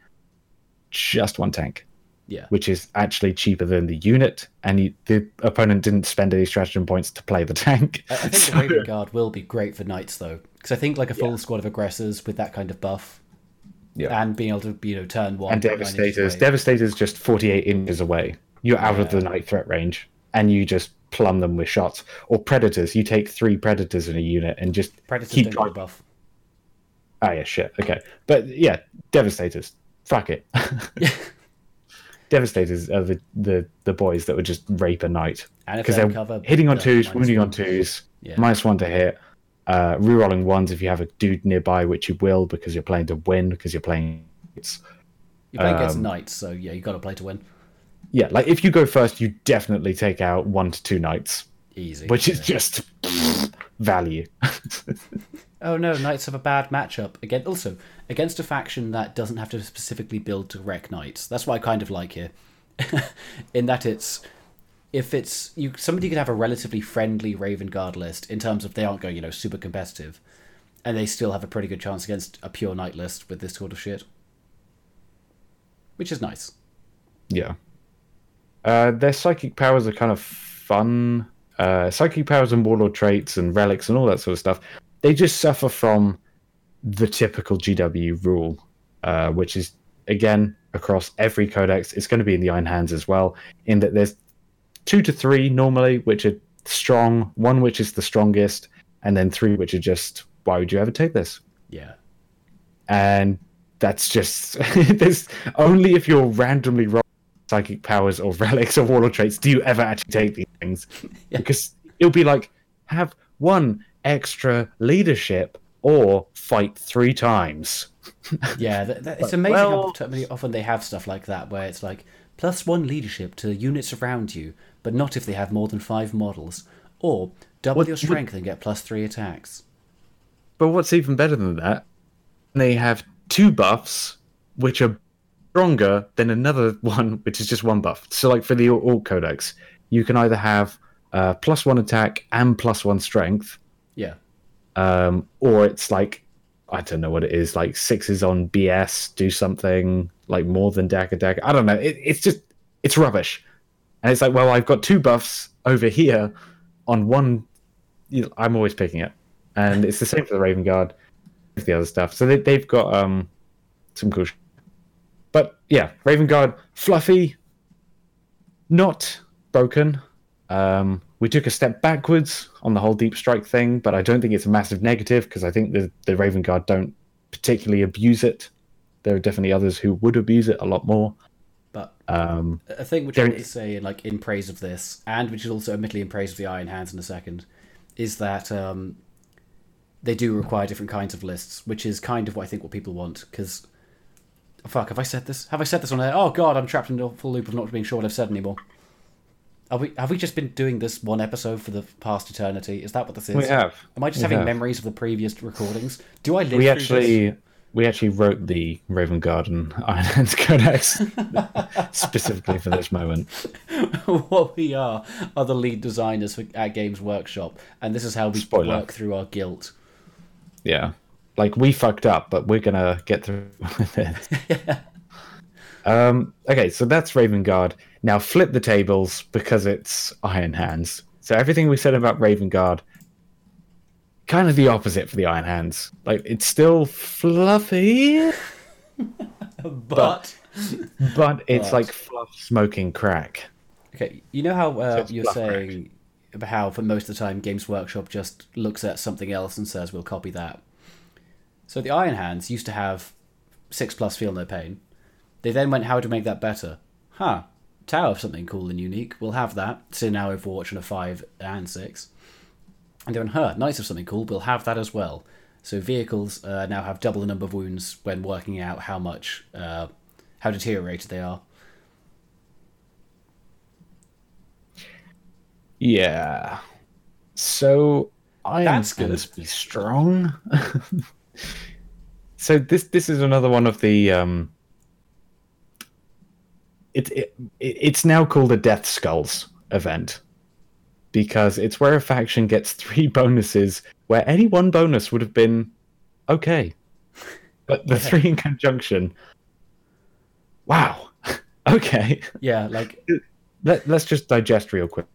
just one tank Yeah, which is actually cheaper than the unit, and you, the opponent didn't spend any stratagem points to play the tank. I, I think So- the Raven Guard will be great for knights though, because I think like a full squad of aggressors with that kind of buff, Yeah. and being able to you know turn one and Devastator's. Devastator's just 48 inches away. You're out of the knight threat range, and you just plumb them with shots. Or Predators, you take three Predators in a unit and just Predators keep don't driving. get buff. Oh yeah, shit. Okay, but yeah, Devastators. Fuck it. Devastators are the, the the boys that would just rape a knight because they're they're cover, hitting on twos, minus wounding on twos, Yeah. minus one to hit, uh, rerolling ones if you have a dude nearby, which you will because you're playing to win because you're playing. It's You're playing against um, knights, so yeah, you got to play to win. yeah, like if you go first, you definitely take out one to two knights, Easy. which is just value. Oh no, knights have a bad matchup again. Also, against a faction that doesn't have to specifically build to wreck knights. That's what I kind of like here, in that it's if it's you somebody could have a relatively friendly Raven Guard list in terms of they aren't going you know super competitive, and they still have a pretty good chance against a pure knight list with this sort of shit, which is nice. yeah, uh, their psychic powers are kind of fun. uh, psychic powers and warlord traits and relics and all that sort of stuff, they just suffer from the typical GW rule, uh, which is again across every codex. It's going to be in the Iron Hands as well, in that there's two to three normally, which are strong, one which is the strongest, and then three which are just why would you ever take this? Yeah. And that's just there's only if you're randomly rolling psychic powers or relics or warlord traits do you ever actually take these things Yeah. because it'll be like have one extra leadership or fight three times Yeah, th- th- it's amazing well- how often they have stuff like that where it's like plus one leadership to units around you, but not if they have more than five models, or double What- your what- strength and get plus three attacks. But what's even better than that, they have two buffs which are stronger than another one which is just one buff. So, like for the Alt Codex, you can either have uh, plus one attack and plus one strength, Yeah, um, or it's like I don't know what it is, like sixes on BS, do something like more than Dagger Dagger. I don't know. It, it's just it's rubbish, and it's like, well, I've got two buffs over here on one. You know, I'm always picking it, and it's the same for the Raven Guard, the other stuff. So they, they've got um some cool. Sh- but yeah, Raven Guard, fluffy, not broken. Um, we took a step backwards on the whole deep strike thing, but I don't think it's a massive negative because I think the, the Raven Guard don't particularly abuse it. There are definitely others who would abuse it a lot more. but Um, a thing which I There- want to say, like in praise of this, and which is also admittedly in praise of the Iron Hands in a second, is that um, they do require different kinds of lists, which is kind of what I think what people want. Because, fuck, have I said this? Have I said this on there? Oh god, I'm trapped in a full loop of not being sure what I've said anymore. Are we? Have we just been doing this one episode for the past eternity? Is that what this is? we have. Am I just We having have. memories of the previous recordings? Do I live? We through actually we actually wrote the Raven Guard and Iron Hands Codex specifically for this moment. what we are are the lead designers for, at Games Workshop, and this is how we Spoiler. work through our guilt. Yeah. Like we fucked up, but we're gonna get through with it. um okay, so that's Raven Guard. Now flip the tables because it's Iron Hands. So everything we said about Raven Guard kind of the opposite for the Iron Hands. Like it's still fluffy, But but it's But- like fluff smoking crack. okay, you know how uh, it's you're saying about how for most of the time Games Workshop just looks at something else and says we'll copy that. So the Iron Hands used to have six plus feel no pain. They then went how to make that better. Huh. Tower of something cool and unique. We'll have that. So now Overwatch and a five and six. And then her Knights of something cool. We'll have that as well. So vehicles uh, now have double the number of wounds when working out how much, uh, how deteriorated they are. Yeah. So Iron That's going to be strong. so this this is another one of the um it, it it's now called a Death Skulls event because it's where a faction gets three bonuses where any one bonus would have been okay. But the three in conjunction Wow. okay. Yeah, like Let, let's just digest real quick.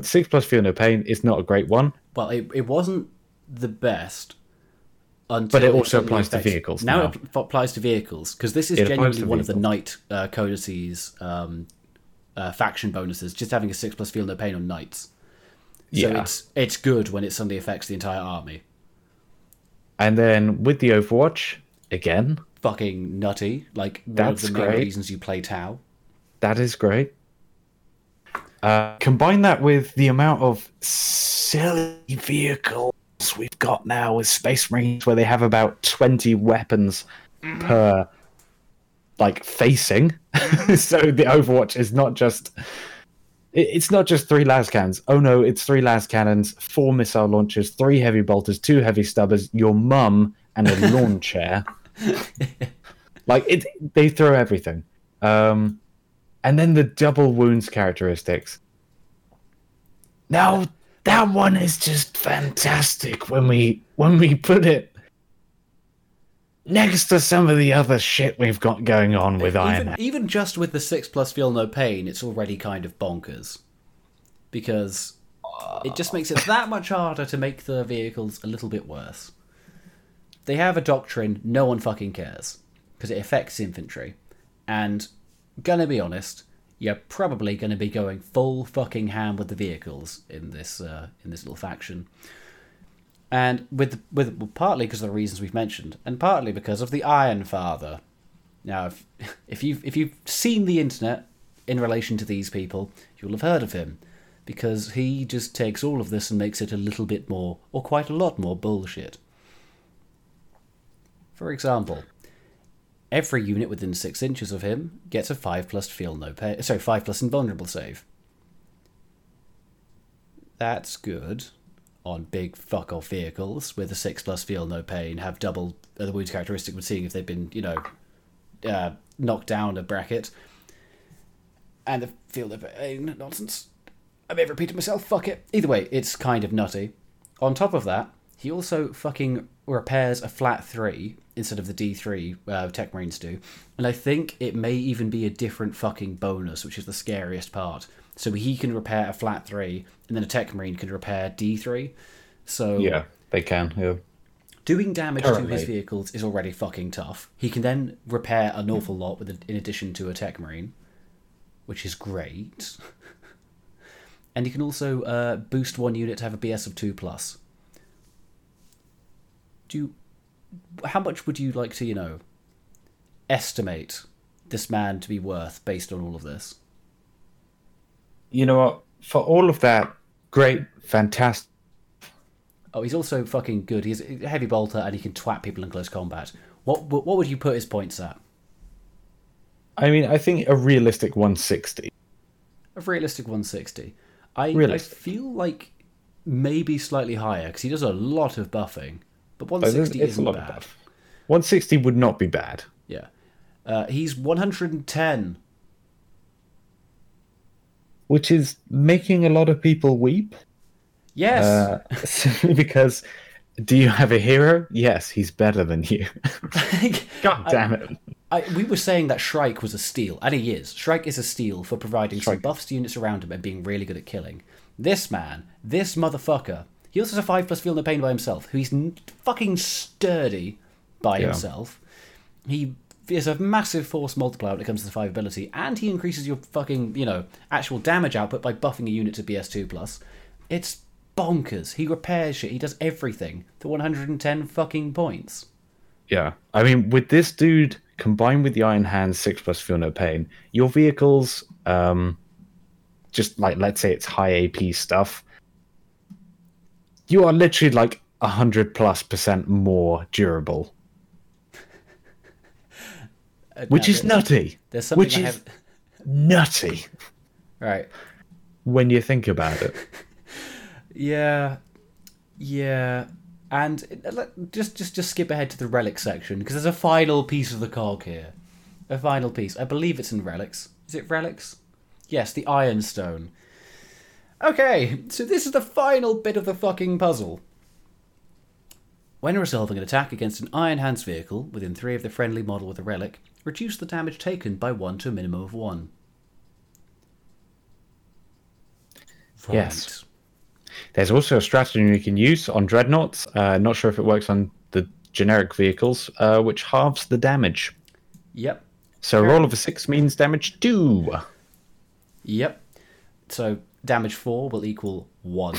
Six plus feel no pain is not a great one. well, it, it wasn't the best. Until But it also applies to vehicles Now, now. it applies to vehicles because this is It genuinely one of the vehicles. knight uh, codices um, uh, faction bonuses. Just having a six plus feel no pain on knights. So Yeah. it's it's good when it suddenly affects the entire army. And then with the Overwatch, again, Fucking nutty. Like one That's of the main great. reasons you play Tau. that is great. Uh, combine that with the amount of silly vehicles we've got now with Space Marines, where they have about 20 weapons per like facing. so the Overwatch is not just it- it's not just three lascannons. Oh no, it's three lascannons, four missile launchers, three heavy bolters, two heavy stubbers, your mum, and a lawn chair. like it, they throw everything. Um, and then the double wounds characteristics. Now that one is just fantastic when we when we put it next to some of the other shit we've got going on with Iron even, even just with the six plus feel no pain, it's already kind of bonkers. Because it just makes it that much harder to make the vehicles a little bit worse. They have a doctrine no one fucking cares because it affects infantry, and gonna be honest, you're probably gonna be going full fucking ham with the vehicles in this uh, in this little faction. And with with well, partly because of the reasons we've mentioned, and partly because of the Iron Father. Now, if if you've if you've seen the internet in relation to these people, you'll have heard of him, because he just takes all of this and makes it a little bit more, or quite a lot more bullshit. For example, every unit within six inches of him gets a five plus feel no pain. Sorry, five plus invulnerable save. That's good on big fuck off vehicles with a six plus feel no pain have double the wounds characteristic when seeing if they've been you know uh, knocked down a bracket and the feel no pain nonsense. I may have repeated myself. Fuck it. Either way, it's kind of nutty. On top of that, he also fucking repairs a flat three instead of the D3 uh, Tech Marines do. And I think it may even be a different fucking bonus, which is the scariest part. So he can repair a flat three, and then a Tech Marine can repair D3. So Yeah, they can. Yeah. doing damage to his vehicles is already fucking tough. He can then repair an awful lot with, in addition to a Tech Marine, which is great. and he can also uh, boost one unit to have a BS of two plus. Do you, how much would you like to, you know, estimate this man to be worth based on all of this? You know what? For all of that, great, fantastic. Oh, he's also fucking good. He's a heavy bolter and he can twat people in close combat. What what would you put his points at? I mean, I think a realistic 160. A realistic 160. I, I feel like maybe slightly higher because he does a lot of buffing, but But 160 it's isn't lot bad. of buff. 160 would not be bad. Yeah, uh, he's 110. Which is making a lot of people weep. Yes, Uh, simply because, do you have a hero? Yes, he's better than you. God damn it! I, we were saying that Shrike was a steal, and he is. Shrike is a steal for providing some buffs to units around him and being really good at killing. This man, this motherfucker, he also has a 5 plus feel no pain by himself, who he's n- fucking sturdy by Yeah. himself. He is a massive force multiplier when it comes to the 5 ability, and he increases your fucking, you know, actual damage output by buffing a unit to BS2 plus. It's bonkers. He repairs shit, he does everything for 110 fucking points. Yeah, I mean, with this dude combined with the Iron Hand six plus feel no pain, your vehicles, um, just like let's say it's high AP stuff, you are literally like hundred plus percent more durable, Uh, which is nutty. There's something which I is have. nutty Right. when you think about it. Yeah, yeah, and just just just skip ahead to the relic section because there's a final piece of the cog here. A final piece. I believe it's in relics. Is it relics? Yes, the Iron Stone. Okay, so this is the final bit of the fucking puzzle. When resolving an attack against an Iron Hands vehicle within three of the friendly model with a relic, reduce the damage taken by one to a minimum of one. Yes. There's also a strategy you can use on dreadnoughts. Uh, not sure if it works on the generic vehicles, uh, which halves the damage. Yep. So a roll of a six means damage two. Yep. So damage four will equal one.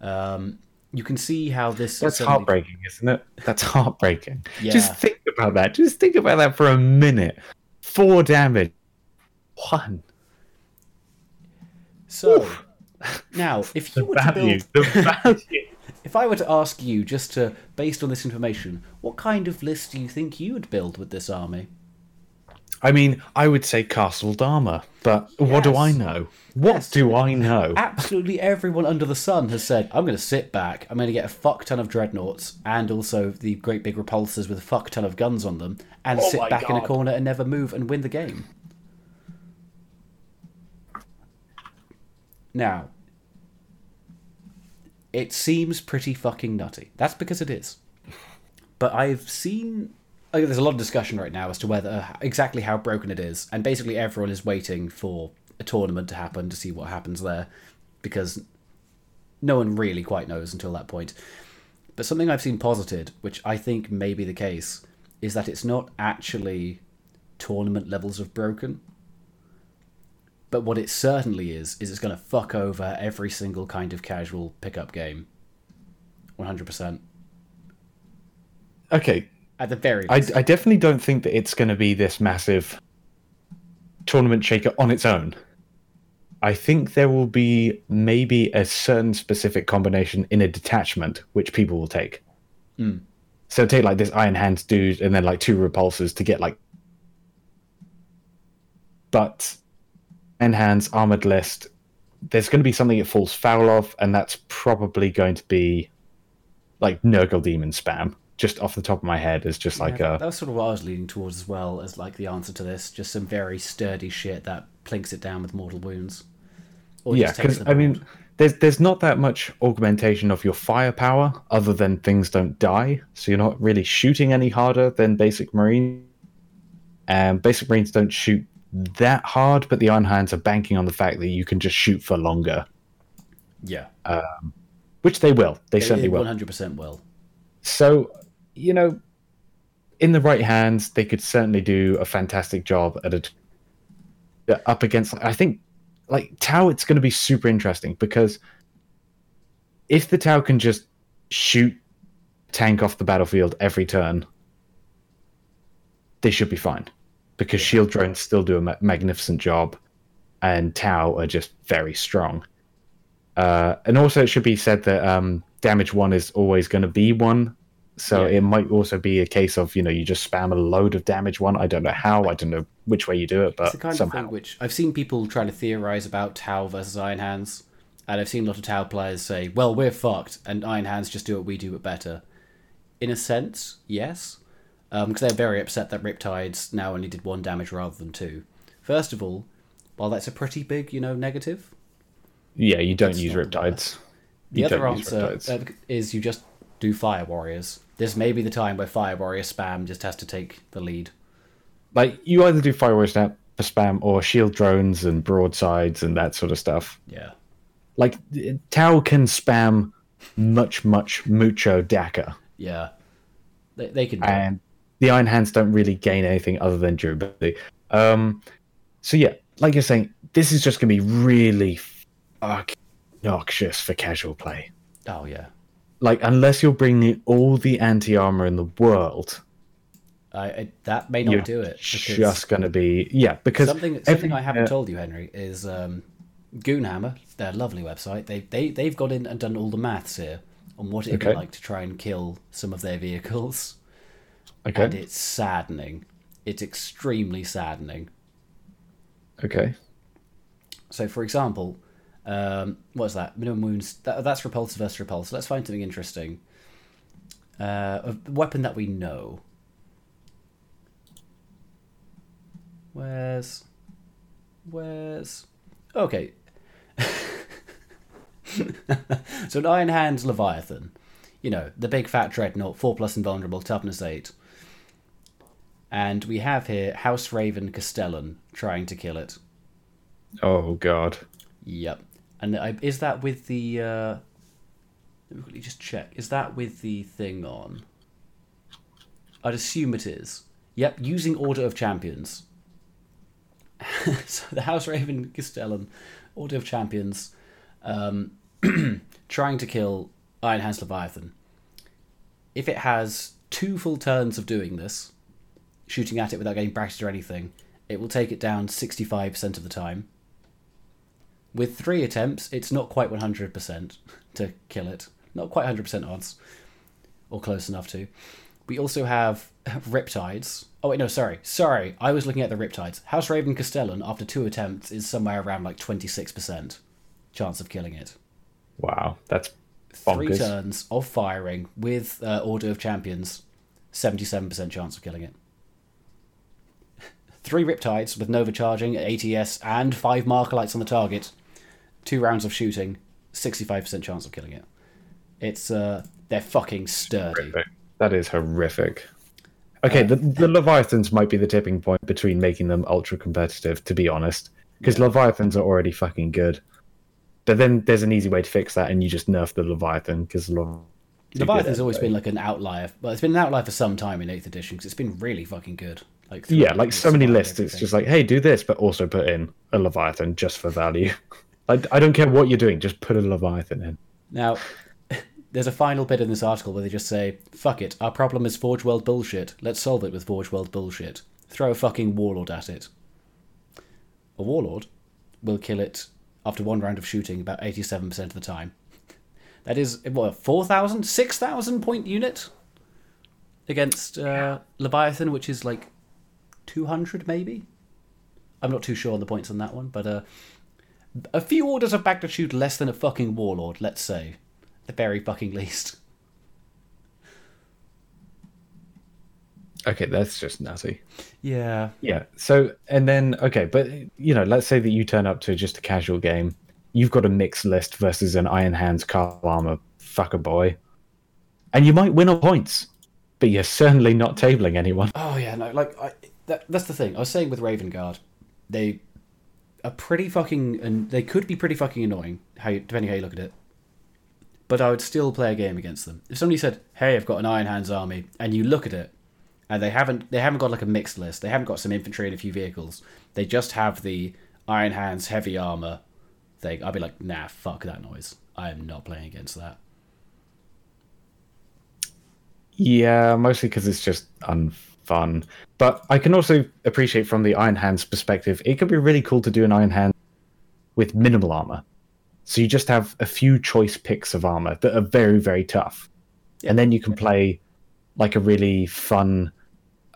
Um, you can see how this. That's heartbreaking, isn't it? That's heartbreaking. Yeah. Just think about that. Just think about that for a minute. Four damage. One. So now, if you The were to build, The value. if I were to ask you, just to based on this information, what kind of list do you think you would build with this army? I mean, I would say Castle Dharma, but what do I know? What Yes. do I know? Absolutely everyone under the sun has said, "I'm going to sit back. I'm going to get a fuck ton of dreadnoughts and also the great big repulsors with a fuck ton of guns on them, and Oh sit my back in a corner and never move and win the game." Now, it seems pretty fucking nutty. That's because it is. But I've seen. Think there's a lot of discussion right now as to whether exactly how broken it is, and basically everyone is waiting for a tournament to happen to see what happens there, because no one really quite knows until that point. But something I've seen posited, which I think may be the case, is that it's not actually tournament levels of broken. But what it certainly is, is it's going to fuck over every single kind of casual pickup game. 100%. Okay, At the very I. I definitely don't think that it's going to be this massive tournament shaker on its own. I think there will be maybe a certain specific combination in a detachment which people will take. Mm. So take like this Iron Hands dude and then like two repulsors to get like. But Iron Hands armored list, there's going to be something it falls foul of, and that's probably going to be like Nurgle Demon spam. Just off the top of my head, is just like Yeah, a that was sort of what I was leaning towards as well as like the answer to this. Just some very sturdy shit that plinks it down with mortal wounds. Or yeah because i mean there's there's not that much augmentation of your firepower other than things don't die so you're not really shooting any harder than basic marine and basic marines don't shoot that hard but the iron hands are banking on the fact that you can just shoot for longer yeah, um, which they will they certainly one will hundred percent will. so you know in the right hands they could certainly do a fantastic job at it up against i think like tau it's going to be super interesting because if the tau can just shoot tank off the battlefield every turn they should be fine because shield drones still do a ma- magnificent job and tau are just very strong. Uh, and also it should be said that um, damage one is always going to be one so Yeah. it might also be a case of you know you just spam a load of damage one i don't know how i don't know which way you do it but It's the kind somehow of thing which I've seen people trying to theorize about Tau versus Iron Hands, and I've seen a lot of Tau players say, "Well, we're fucked, and Iron Hands just do what we do, but better." In a sense, yes, because they're very upset that Riptides now only did one damage rather than two. First of all, while that's a pretty big, you know, negative, yeah you don't use riptides the You other answer uh, is you just do Fire Warriors. This may be the time where Fire Warrior spam just has to take the lead. like you either do fireworks snap for spam or shield drones and broadsides and that sort of stuff Yeah. like tau can spam much much mucho dakka Yeah. They, they can and the iron hands don't really gain anything other than durability um so yeah like you're saying this is just gonna be really fucking noxious for casual play Oh, yeah. Like unless you're bringing all the anti-armor in the world I, I that may not do it. just gonna be yeah because something every- something I haven't uh, told you, Henry, is um, Goonhammer, their lovely website. They they they've got in and done all the maths here on what it'd Okay. be like to try and kill some of their vehicles, okay and it's saddening. It's extremely saddening. okay So, for example, um, what's that? Minimum wounds. That, that's repulse versus repulse. Let's find something interesting. Uh, a weapon that we know. Where's. Where's. Okay. so, an Iron Hands Leviathan. You know, the big fat dreadnought, 4 plus invulnerable, toughness 8. And we have here House Raven Castellan trying to kill it. oh god Yep. And I, is that with the? Uh, let me quickly just check. Is that with the thing on? I'd assume it is. Yep. Using Order of Champions. so the House Raven Castellan, Order of Champions, um, trying to kill Iron Hands Leviathan. If it has two full turns of doing this, shooting at it without getting bracketed or anything, it will take it down sixty-five percent of the time. With three attempts, it's not quite 100% to kill it. Not quite 100% odds. Or close enough to. We also have Riptides. Oh, wait, no, sorry. Sorry, I was looking at the Riptides. House Raven Castellan, after two attempts, is somewhere around like 26% chance of killing it. wow that's Three turns of firing with uh, Order of Champions, 77% chance of killing it. Three Riptides with Nova charging, ATS, and five marker lights on the target. Two rounds of shooting, 65% chance of killing it. It's, uh, they're fucking sturdy. horrific. That is horrific. Okay, the, the Leviathans might be the tipping point between making them ultra competitive, to be honest. Because Leviathans are already fucking good. But then there's an easy way to fix that, and you just nerf the Leviathan because Leviathan's always been like an outlier. Well, it's been an outlier for some time in Eighth Edition because it's been really fucking good. Like yeah, like so many lists. It's just like, hey, do this, but also put in a Leviathan just for value. I, I don't care what you're doing, just put a Leviathan in. Now, there's a final bit in this article where they just say, "Fuck it, our problem is Forge World bullshit. Let's solve it with Forge World bullshit. Throw a fucking warlord at it. A warlord will kill it after one round of shooting about 87% of the time. That is what a 4,000, 6,000 point unit against uh, Leviathan, which is like 200 maybe. I'm not too sure on the points on that one, but uh, a few orders of magnitude less than a fucking warlord, let's say, the very fucking least. Okay, that's just nutty. Yeah. Yeah. So and then okay, but you know, let's say that you turn up to just a casual game. You've got a mixed list versus an Iron Hands Carl Armor fucker boy, and you might win on points, but you're certainly not tabling anyone. Oh yeah, no, like I, that, that's the thing. I was saying with Raven Guard, they are pretty fucking, and they could be pretty fucking annoying. How you, depending how you look at it. But I would still play a game against them. If somebody said, "Hey, I've got an Iron Hands army," and you look at it, and they haven't, they haven't got like a mixed list. They haven't got some infantry and a few vehicles. They just have the Iron Hands heavy armor thing. I'd be like, "Nah, fuck that noise. I am not playing against that." Yeah, mostly because it's just unfun. But I can also appreciate from the Iron Hands perspective, it could be really cool to do an Iron Hand with minimal armor. So you just have a few choice picks of armor that are very, very tough. And then you can play like a really fun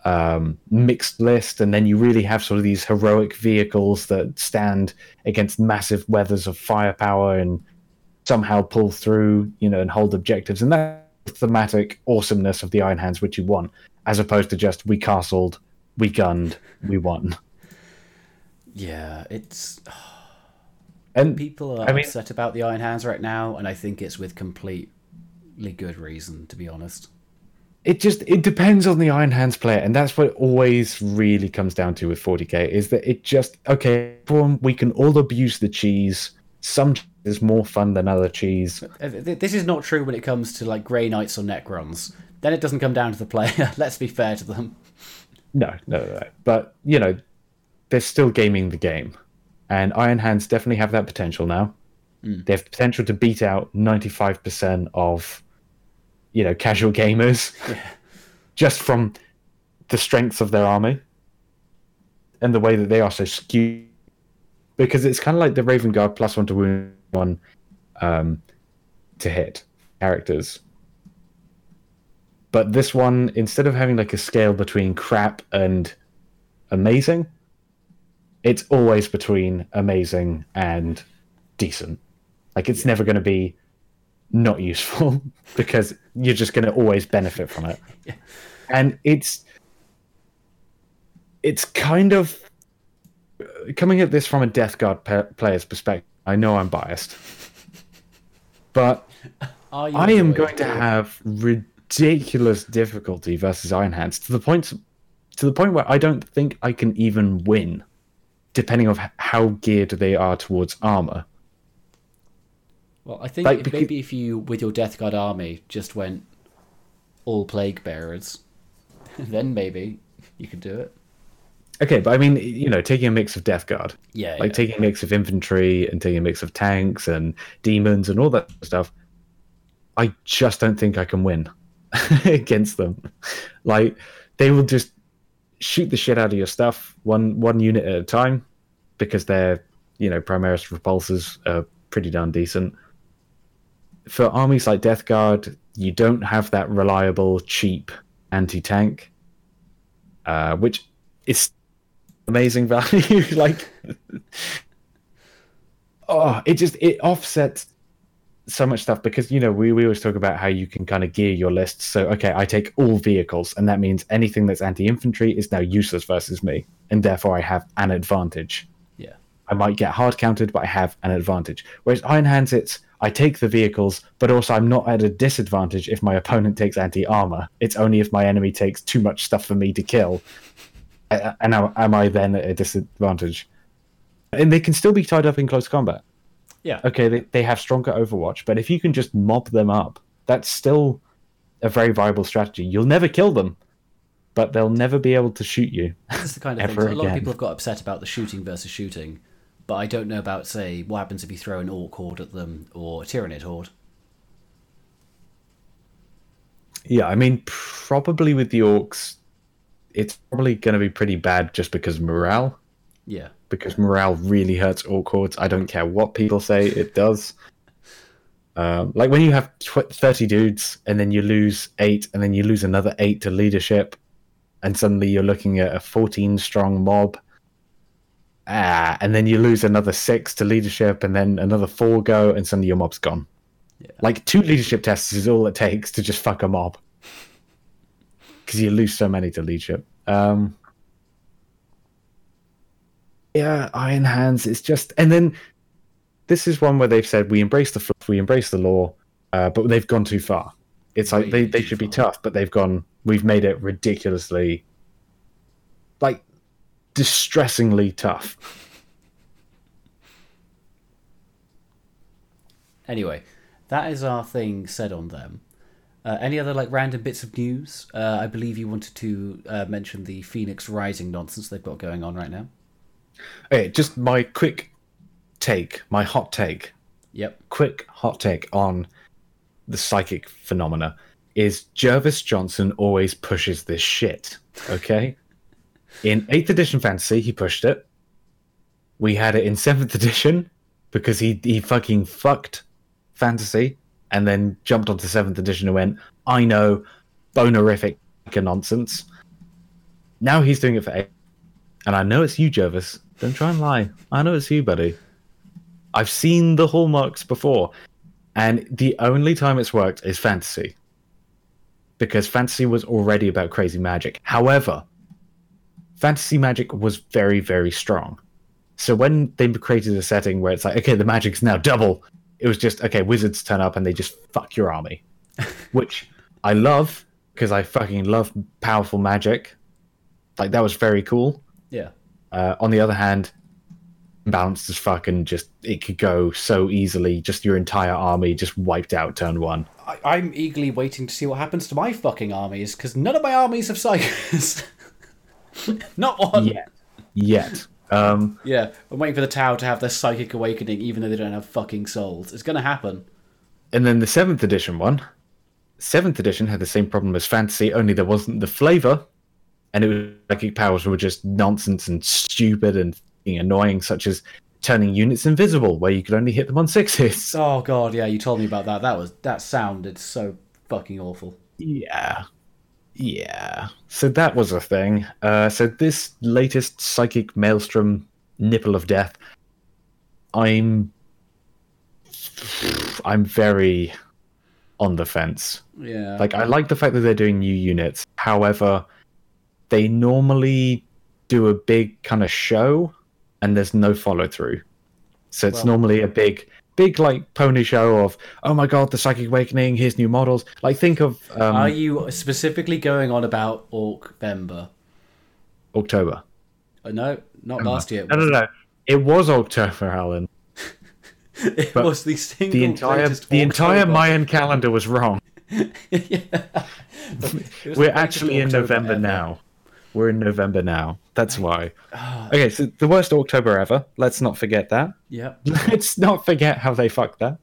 um, mixed list, and then you really have sort of these heroic vehicles that stand against massive weathers of firepower and somehow pull through, you know, and hold objectives. And that's the thematic awesomeness of the Iron Hands, which you want, as opposed to just we castled, we gunned, we won. Yeah, it's And people are I mean- upset about the Iron Hands right now, and I think it's with completely good reason, to be honest. it just it depends on the Iron Hands player, and that's what it always really comes down to with 40k is that it just okay, we can all abuse the cheese. Some cheese is more fun than other cheese. This is not true when it comes to like Grey Knights or Necrons. Then it doesn't come down to the player. Let's be fair to them. No, no, no. But you know, they're still gaming the game, and Iron Hands definitely have that potential now. Mm. They have the potential to beat out ninety five percent of, you know, casual gamers, just from the strengths of their army and the way that they are so skewed. Because it's kind of like the Raven Guard plus one to wound one um, to hit characters. But this one, instead of having like a scale between crap and amazing, it's always between amazing and decent. Like it's never going to be not useful because you're just going to always benefit from it. And it's it's kind of coming at this from a Death Guard pe- player's perspective. I know I'm biased, but I am going to have ridiculous difficulty versus Iron Hands to the point to the point where I don't think I can even win, depending on how geared they are towards armor. Well, I think Like, if- maybe if you, with your Death Guard army, just went all Plague Bearers, then maybe you could do it. Okay, but I mean, you know, taking a mix of Death Guard, Yeah, like yeah. taking a mix of infantry and taking a mix of tanks and demons and all that stuff, I just don't think I can win against them. Like they will just shoot the shit out of your stuff one one unit at a time because their you know Primaris repulsors are pretty darn decent. For armies like Death Guard, you don't have that reliable, cheap anti tank, uh, which is amazing value. like, oh, it just it offsets so much stuff because you know we, we always talk about how you can kind of gear your lists. So okay, I take all vehicles, and that means anything that's anti-infantry is now useless versus me, and therefore I have an advantage. Yeah. I might get hard counted, but I have an advantage. Whereas Iron Hands, it's I take the vehicles, but also I'm not at a disadvantage if my opponent takes anti armor. It's only if my enemy takes too much stuff for me to kill, and am, am I then at a disadvantage? And they can still be tied up in close combat. Yeah. Okay, they, they have stronger Overwatch, but if you can just mob them up, that's still a very viable strategy. You'll never kill them, but they'll never be able to shoot you. This is the kind of thing. So a lot of people have got upset about the shooting versus shooting, but I don't know about say what happens if you throw an orc horde at them or a tyranid horde. Yeah, I mean, probably with the orcs, it's probably going to be pretty bad just because morale. Yeah. because morale really hurts orc hordes. I don't care what people say, it does. Um, like when you have tw- 30 dudes and then you lose eight and then you lose another eight to leadership, and suddenly you're looking at a 14 strong mob. Ah, and then you lose another six to leadership and then another four go, and suddenly your mob's gone. Yeah. Like two leadership tests is all it takes to just fuck a mob. Because you lose so many to leadership. Um, yeah, Iron Hands. It's just, and then this is one where they've said we embrace the fluff, we embrace the lore, uh, but they've gone too far. It's like they, they should be tough, but they've gone. We've made it ridiculously, like, distressingly tough. Anyway, that is our thing said on them. Uh, any other like random bits of news? Uh, I believe you wanted to uh, mention the Phoenix Rising nonsense they've got going on right now. Okay, just my quick take, my hot take, Yep. quick hot take on the psychic phenomena is Jervis Johnson always pushes this shit. Okay? in 8th edition fantasy, he pushed it. We had it in 7th edition because he, he fucking fucked fantasy and then jumped onto 7th edition and went, I know, bonerific nonsense. Now he's doing it for 8th. And I know it's you, Jervis. Don't try and lie. I know it's you, buddy. I've seen the hallmarks before, and the only time it's worked is fantasy. Because fantasy was already about crazy magic. However, fantasy magic was very, very strong. So when they created a setting where it's like, okay, the magic's now double, it was just, okay, wizards turn up and they just fuck your army. Which I love, because I fucking love powerful magic. Like, that was very cool. Yeah. Uh, on the other hand, balanced as fuck and just it could go so easily. Just your entire army just wiped out turn one. I- I'm eagerly waiting to see what happens to my fucking armies because none of my armies have psykers. Not one. Yet, yet. Um, Yeah, I'm waiting for the Tau to have their psychic awakening, even though they don't have fucking souls. It's gonna happen. and then the seventh edition one. Seventh edition had the same problem as fantasy, only there wasn't the flavor, and it was psychic powers were just nonsense and stupid and annoying, such as turning units invisible, where you could only hit them on sixes. Oh god, yeah, you told me about that. That was that sounded so fucking awful. Yeah. Yeah. So that was a thing. Uh, so this latest psychic maelstrom nipple of death, I'm I'm very on the fence. Yeah. Like I like the fact that they're doing new units. However, they normally do a big kind of show and there's no follow through. So it's Well- normally a big big like pony show of oh my god the psychic awakening here's new models like think of um, Are you specifically going on about Orc Vember? october Uh, no, not last year. It no no was, no it was october alan it but was the single the entire greatest the entire Orctober. mayan calendar was wrong Yeah. Was we're actually in Orctober november ever. now we're in november now that's why ah. okay so the worst october ever let's not forget that Yeah. Let's not forget how they fucked that.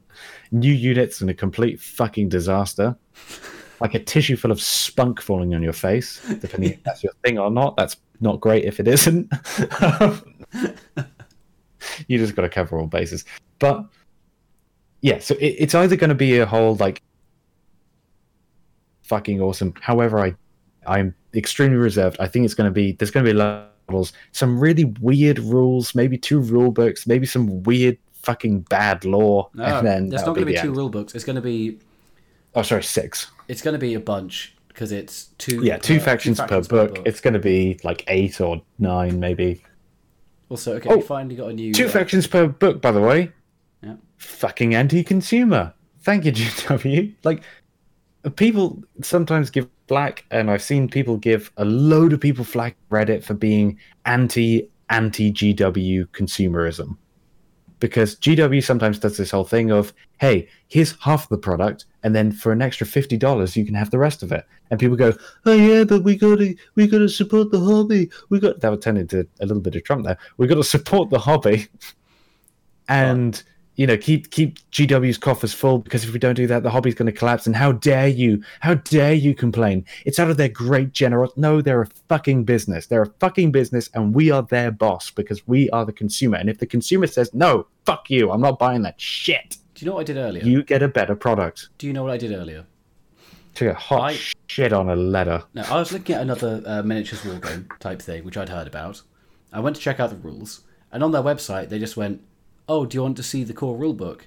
New units and a complete fucking disaster. Like a tissue full of spunk falling on your face, depending if that's your thing or not. That's not great if it isn't. you just got to cover all bases. But yeah, so it, it's either going to be a whole like fucking awesome. However, I I'm extremely reserved. I think it's going to be there's going to be levels, some really weird rules, maybe two rule books, maybe some weird fucking bad lore, No, and then there's not going to be the two end. rule books. It's going to be Oh, sorry, six. it's going to be a bunch because it's two. Yeah, two per- factions, per book. It's going to be like eight or nine, maybe. Also, okay, Oh, we finally got a new. Two uh, factions per book, by the way. Yeah. Fucking anti-consumer. Thank you, GW. Like, people sometimes give flack, and I've seen people give a load of people flack Reddit for being anti anti GW consumerism, because GW sometimes does this whole thing of, hey, here's half the product, and then for an extra fifty dollars, you can have the rest of it. And people go, oh yeah, but we gotta we gotta support the hobby. We got that would turn into a little bit of Trump there. We got to support the hobby, and you know keep keep GW's coffers full because if we don't do that, the hobby's going to collapse. And how dare you? How dare you complain? It's out of their great general. No, they're a fucking business. They're a fucking business, and we are their boss because we are the consumer. And if the consumer says no, fuck you, I'm not buying that shit. Do you know what I did earlier? You get a better product. Do you know what I did earlier? To get hot I- shit on a letter. Now, I was looking at another uh, miniatures war game type thing, which I'd heard about. I went to check out the rules, and on their website, they just went, Oh, do you want to see the core rulebook?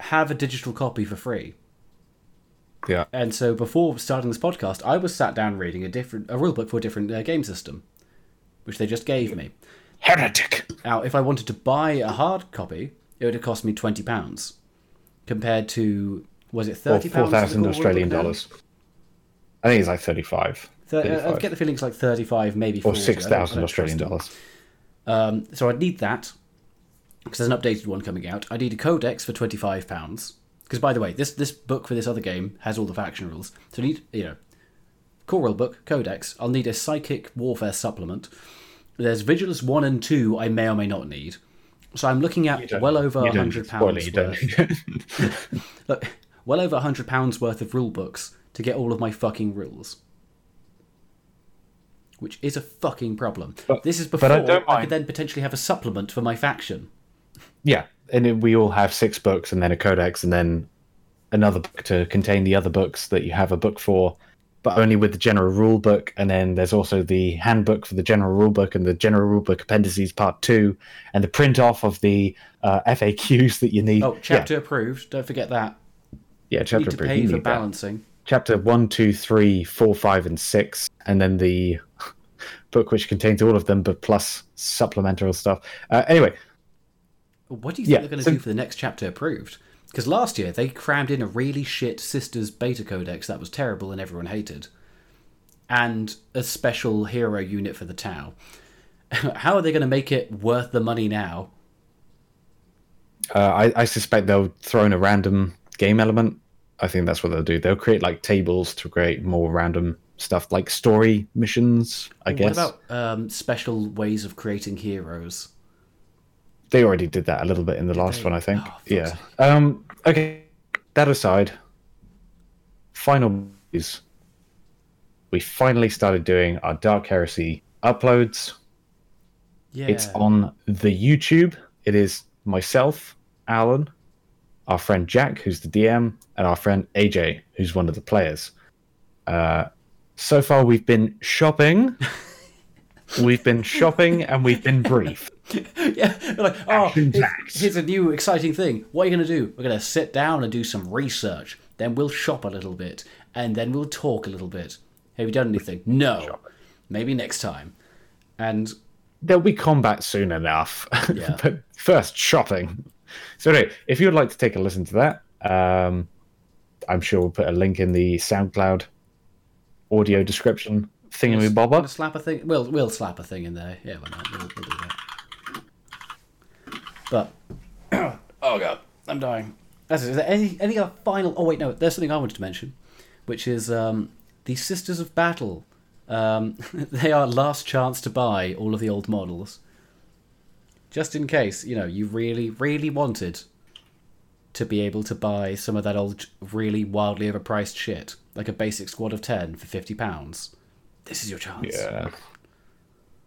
Have a digital copy for free. Yeah. And so before starting this podcast, I was sat down reading a different a rulebook for a different uh, game system, which they just gave me. Heretic. Now, if I wanted to buy a hard copy, it would have cost me twenty pounds, compared to was it thirty four pounds? the thousand Australian dollars. I think it's like thirty-five. Thir- uh, I 35. get the feeling it's like thirty-five, maybe or 40. I don't- six I thousand Australian dollars. Um, so I'd need that because there's an updated one coming out. I need a codex for twenty five pounds. Because by the way, this this book for this other game has all the faction rules. So I need you know, core rule book, codex. I'll need a psychic warfare supplement. There's vigilance one and two. I may or may not need. So I'm looking at well over a hundred pounds. worth. Look, well over a hundred pounds worth of rule books to get all of my fucking rules. Which is a fucking problem. But- this is before I I could then potentially have a supplement for my faction. Yeah, and we all have six books, and then a codex, and then another book to contain the other books that you have a book for, but only with the general rule book. And then there's also the handbook for the general rule book and the general rule book appendices part two, and the print off of the uh, FAQs that you need. Oh, chapter approved. Don't forget that. yeah, yeah, chapter Need to approved. pay for need that. balancing. chapter one, two, three, four, five, and six, and then the book which contains all of them, but plus supplemental stuff. Uh, anyway, What do you think Yeah, they're going to so- do for the next chapter approved? Because last year they crammed in a really shit Sisters beta codex that was terrible and everyone hated, and a special hero unit for the Tau. How are they going to make it worth the money now? uh, I, I suspect they'll throw in a random game element. I think that's what they'll do. They'll create like tables to create more random stuff, like story missions. I guess What about um, special ways of creating heroes? They already did that a little bit in the last they? one. I think. Oh, yeah. Um. Okay. That aside, final news. We finally started doing our Dark Heresy uploads. Yeah, It's on the YouTube. It is myself, Alan, our friend Jack, who's the DM, and our friend AJ, who's one of the players. Uh, so far, we've been shopping. we've been shopping and we've been brief. yeah. Like, oh, here's, here's a new exciting thing. What are you going to do? We're going to sit down and do some research. Then we'll shop a little bit, and then we'll talk a little bit. Have you done anything? No. Maybe next time. And There'll be combat soon enough. Yeah. but first, shopping. So, anyway, if you would like to take a listen to that, um, I'm sure we'll put a link in the SoundCloud audio description thingy Gonna bobber. slap a thing. We'll we'll slap a thing in there. Yeah, why not? We'll, we'll do that. But oh god, I'm dying. That's it. Is there any any other final? Oh wait, no. There's something I wanted to mention, which is um, the Sisters of Battle. Um, they are last chance to buy all of the old models, just in case you know you really really wanted to be able to buy some of that old really wildly overpriced shit, like a basic squad of ten for fifty pounds. This is your chance. Yeah.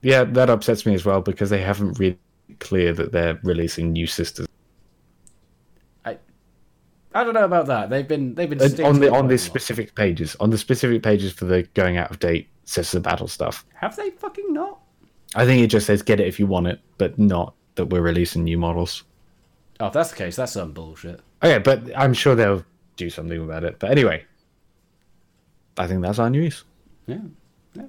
Yeah, that upsets me as well because they haven't really clear that they're releasing new sisters I I don't know about that. They've been they've been on the on the lot. specific pages. On the specific pages for the going out of date Sisters of Battle stuff. Have they fucking not? I think it just says get it if you want it, but not that we're releasing new models. Oh, if that's the case, that's some bullshit. Okay, but I'm sure they'll do something about it. But anyway, I think that's our news. Yeah. Yeah.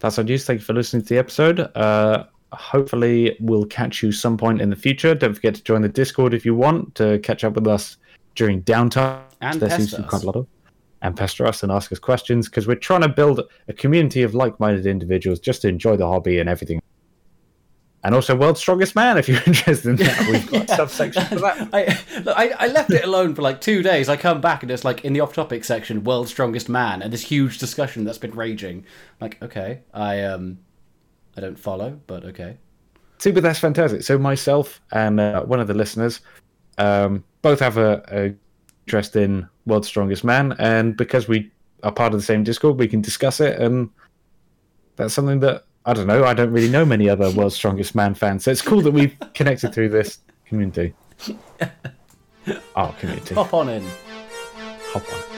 That's our news. Thank you for listening to the episode. Uh, hopefully, we'll catch you some point in the future. Don't forget to join the Discord if you want to catch up with us during downtime. And there pester seems to be us. quite a lot of. And pester us and ask us questions because we're trying to build a community of like minded individuals just to enjoy the hobby and everything. and also World's Strongest Man if you're interested in that. We've got a subsection for that. I, look, I I left it alone for like two days. I come back and it's like in the off-topic section, "World's Strongest Man," and this huge discussion that's been raging. like, okay, I um, I don't follow, but okay. See, but that's fantastic. So myself and uh, one of the listeners um, both have a, a interest in World's Strongest Man, and because we are part of the same Discord, we can discuss it, and that's something that I don't know. I don't really know many other World's Strongest Man fans, so it's cool that we've connected through this community. Our community. Hop on in. Hop on.